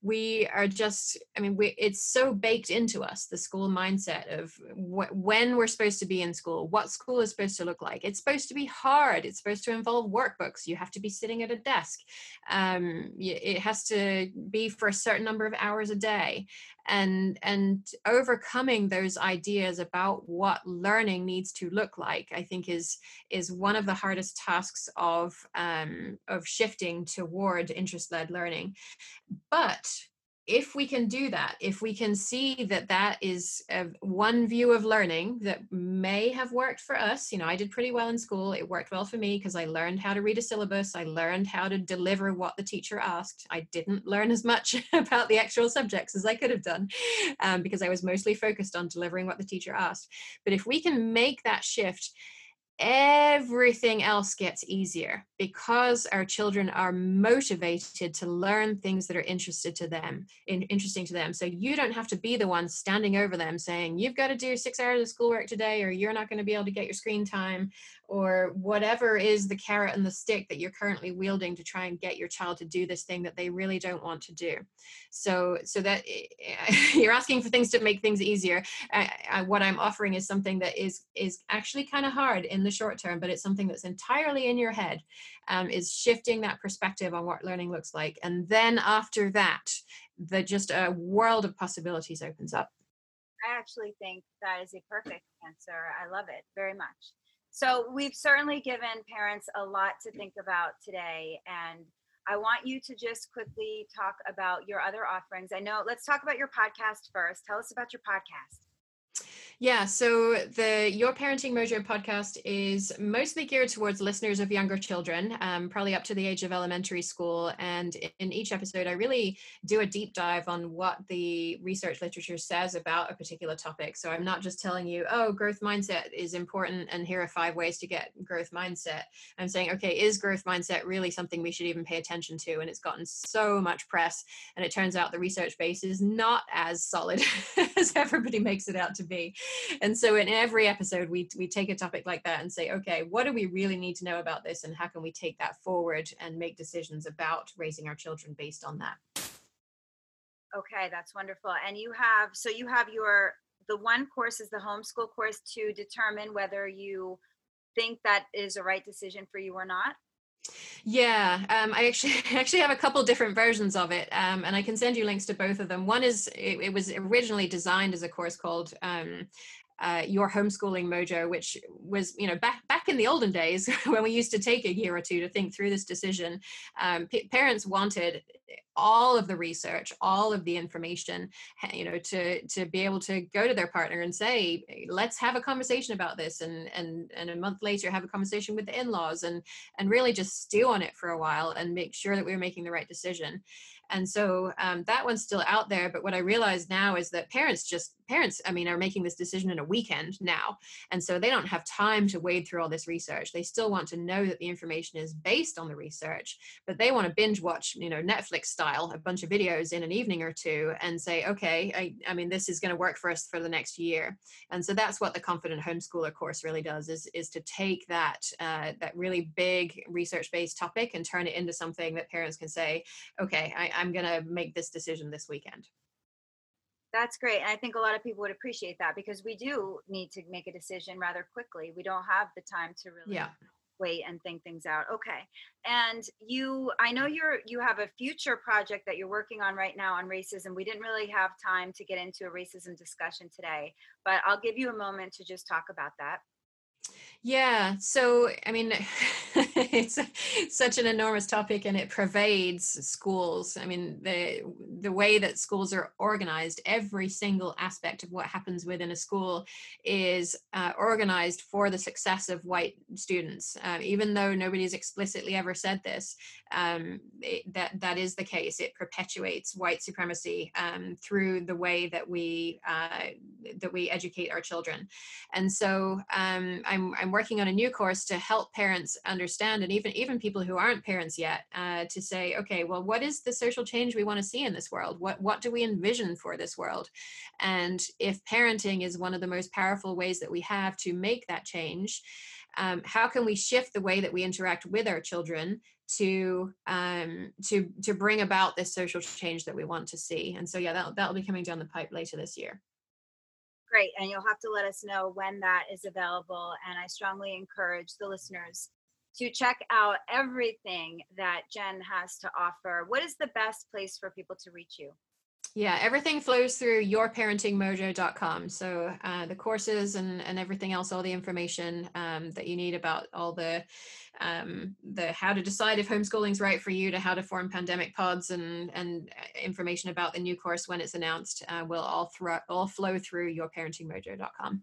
we are just i mean we, it's so baked into us the school mindset of wh- when we're supposed to be in school what school is supposed to look like. It's supposed to be hard. It's supposed to involve workbooks. You have to be sitting at a desk. Um, it has to be for a certain number of hours a day. And and overcoming those ideas about what learning needs to look like i think is is one of the hardest tasks of um, of shifting toward interest-led learning. But if we can do that, if we can see that that is one view of learning that may have worked for us, you know, I did pretty well in school. It worked well for me because I learned how to read a syllabus. I learned how to deliver what the teacher asked. I didn't learn as much [LAUGHS] about the actual subjects as I could have done um, because I was mostly focused on delivering what the teacher asked. But if we can make that shift, everything else gets easier because our children are motivated to learn things that are interested to them in, interesting to them. So you don't have to be the one standing over them saying you've got to do six hours of schoolwork today or you're not going to be able to get your screen time or whatever is the carrot and the stick that you're currently wielding to try and get your child to do this thing that they really don't want to do. So so that eh, eh, [LAUGHS] you're asking for things to make things easier. I, I, what i'm offering is something that is is actually kind of hard in the short term but it's something that's entirely in your head um, is shifting that perspective on what learning looks like and then after that the just a world of possibilities opens up I actually think that is a perfect answer. I love it very much. So we've certainly given parents a lot to think about today. And I want you to just quickly talk about your other offerings. I know, let's talk about your podcast first. Tell us about your podcast. Yeah, so the Your Parenting Mojo podcast is mostly geared towards listeners of younger children, um, probably up to the age of elementary school. And in each episode, I really do a deep dive on what the research literature says about a particular topic. So I'm not just telling you, oh, growth mindset is important, and here are five ways to get growth mindset. I'm saying, okay, is growth mindset really something we should even pay attention to? And it's gotten so much press, and it turns out the research base is not as solid [LAUGHS] as everybody makes it out to be and so in every episode we we take a topic like that and say okay what do we really need to know about this and how can we take that forward and make decisions about raising our children based on that? Okay that's wonderful. And you have so you have your the one course is the homeschool course to determine whether you think that is a right decision for you or not yeah, um, I actually [LAUGHS] actually have a couple different versions of it, um, and I can send you links to both of them. One is it, it was originally designed as a course called um, uh, your homeschooling mojo which was you know back back in the olden days [LAUGHS] when we used to take a year or two to think through this decision um, p- parents wanted all of the research all of the information you know to to be able to go to their partner and say let's have a conversation about this and and and a month later have a conversation with the in-laws and and really just stew on it for a while and make sure that we we're making the right decision. And so um, that one's still out there but what i realize now is that parents just parents i mean are making this decision in a weekend now and so they don't have time to wade through all this research they still want to know that the information is based on the research but they want to binge watch you know netflix style a bunch of videos in an evening or two and say okay i, I mean this is going to work for us for the next year and so that's what the confident homeschooler course really does is is to take that uh, that really big research based topic and turn it into something that parents can say okay I, I'm going to make this decision this weekend. That's great. And I think a lot of people would appreciate that because we do need to make a decision rather quickly. We don't have the time to really yeah. wait and think things out. Okay. And you I know you're you have a future project that you're working on right now on racism. We didn't really have time to get into a racism discussion today, but I'll give you a moment to just talk about that. Yeah. So, I mean, [LAUGHS] it's such an enormous topic and it pervades schools. I mean, the the way that schools are organized, every single aspect of what happens within a school is uh, organized for the success of white students. Uh, even though nobody's explicitly ever said this, um, it, that that is the case. It perpetuates white supremacy um, through the way that we uh, that we educate our children. And so, um, I'm I'm working on a new course to help parents understand, and even even people who aren't parents yet, uh, to say, okay, well, what is the social change we want to see in this world? What what do we envision for this world? And if parenting is one of the most powerful ways that we have to make that change, um, how can we shift the way that we interact with our children to um, to to bring about this social change that we want to see and so yeah that, that'll be coming down the pipe later this year great and you'll have to let us know when that is available and i strongly encourage the listeners to check out everything that jen has to offer. What is the best place for people to reach you yeah, everything flows through yourparentingmojo.com. So uh, the courses and, and everything else, all the information um, that you need about all the um, the how to decide if homeschooling is right for you to how to form pandemic pods and and uh, information about the new course when it's announced uh, will all through all flow through yourparentingmojo.com.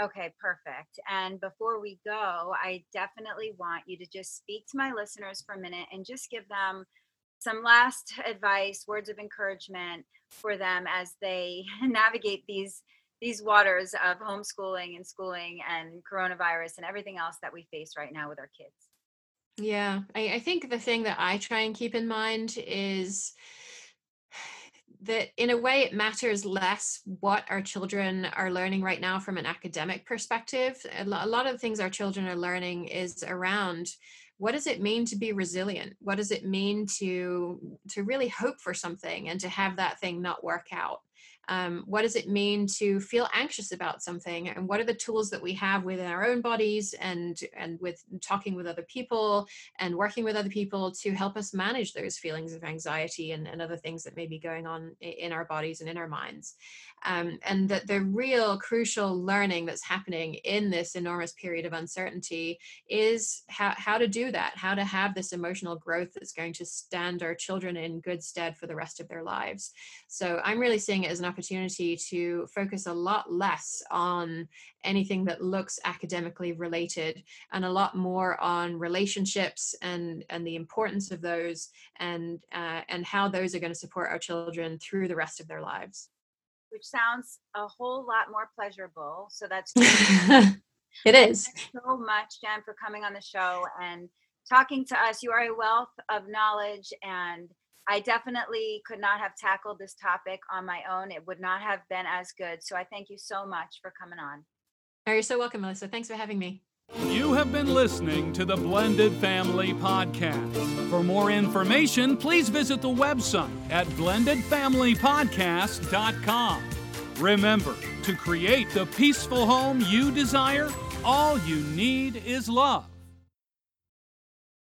Okay, perfect. And before we go, I definitely want you to just speak to my listeners for a minute and just give them some last advice, words of encouragement for them as they [LAUGHS] navigate these these waters of homeschooling and schooling and coronavirus and everything else that we face right now with our kids. Yeah, I, I think the thing that I try and keep in mind is [SIGHS] that in a way it matters less what our children are learning right now from an academic perspective. A lot of things our children are learning is around what does it mean to be resilient? What does it mean to to really hope for something and to have that thing not work out um, what does it mean to feel anxious about something? And what are the tools that we have within our own bodies and and with talking with other people and working with other people to help us manage those feelings of anxiety and, and other things that may be going on in our bodies and in our minds? Um, and that the real crucial learning that's happening in this enormous period of uncertainty is how, how to do that how to have this emotional growth that's going to stand our children in good stead for the rest of their lives. So i'm really seeing it as an opportunity to focus a lot less on anything that looks academically related and a lot more on relationships and and the importance of those and uh, and how those are going to support our children through the rest of their lives. Which sounds a whole lot more pleasurable so that's [LAUGHS] it is. so much jen for coming on the show and talking to us. You are a wealth of knowledge and I definitely could not have tackled this topic on my own. It would not have been as good. So I thank you so much for coming on. Oh, you're so welcome, Melissa. Thanks for having me. You have been listening to the Blended Family Podcast. For more information, please visit the website at blendedfamilypodcast.com. Remember, to create the peaceful home you desire, all you need is love.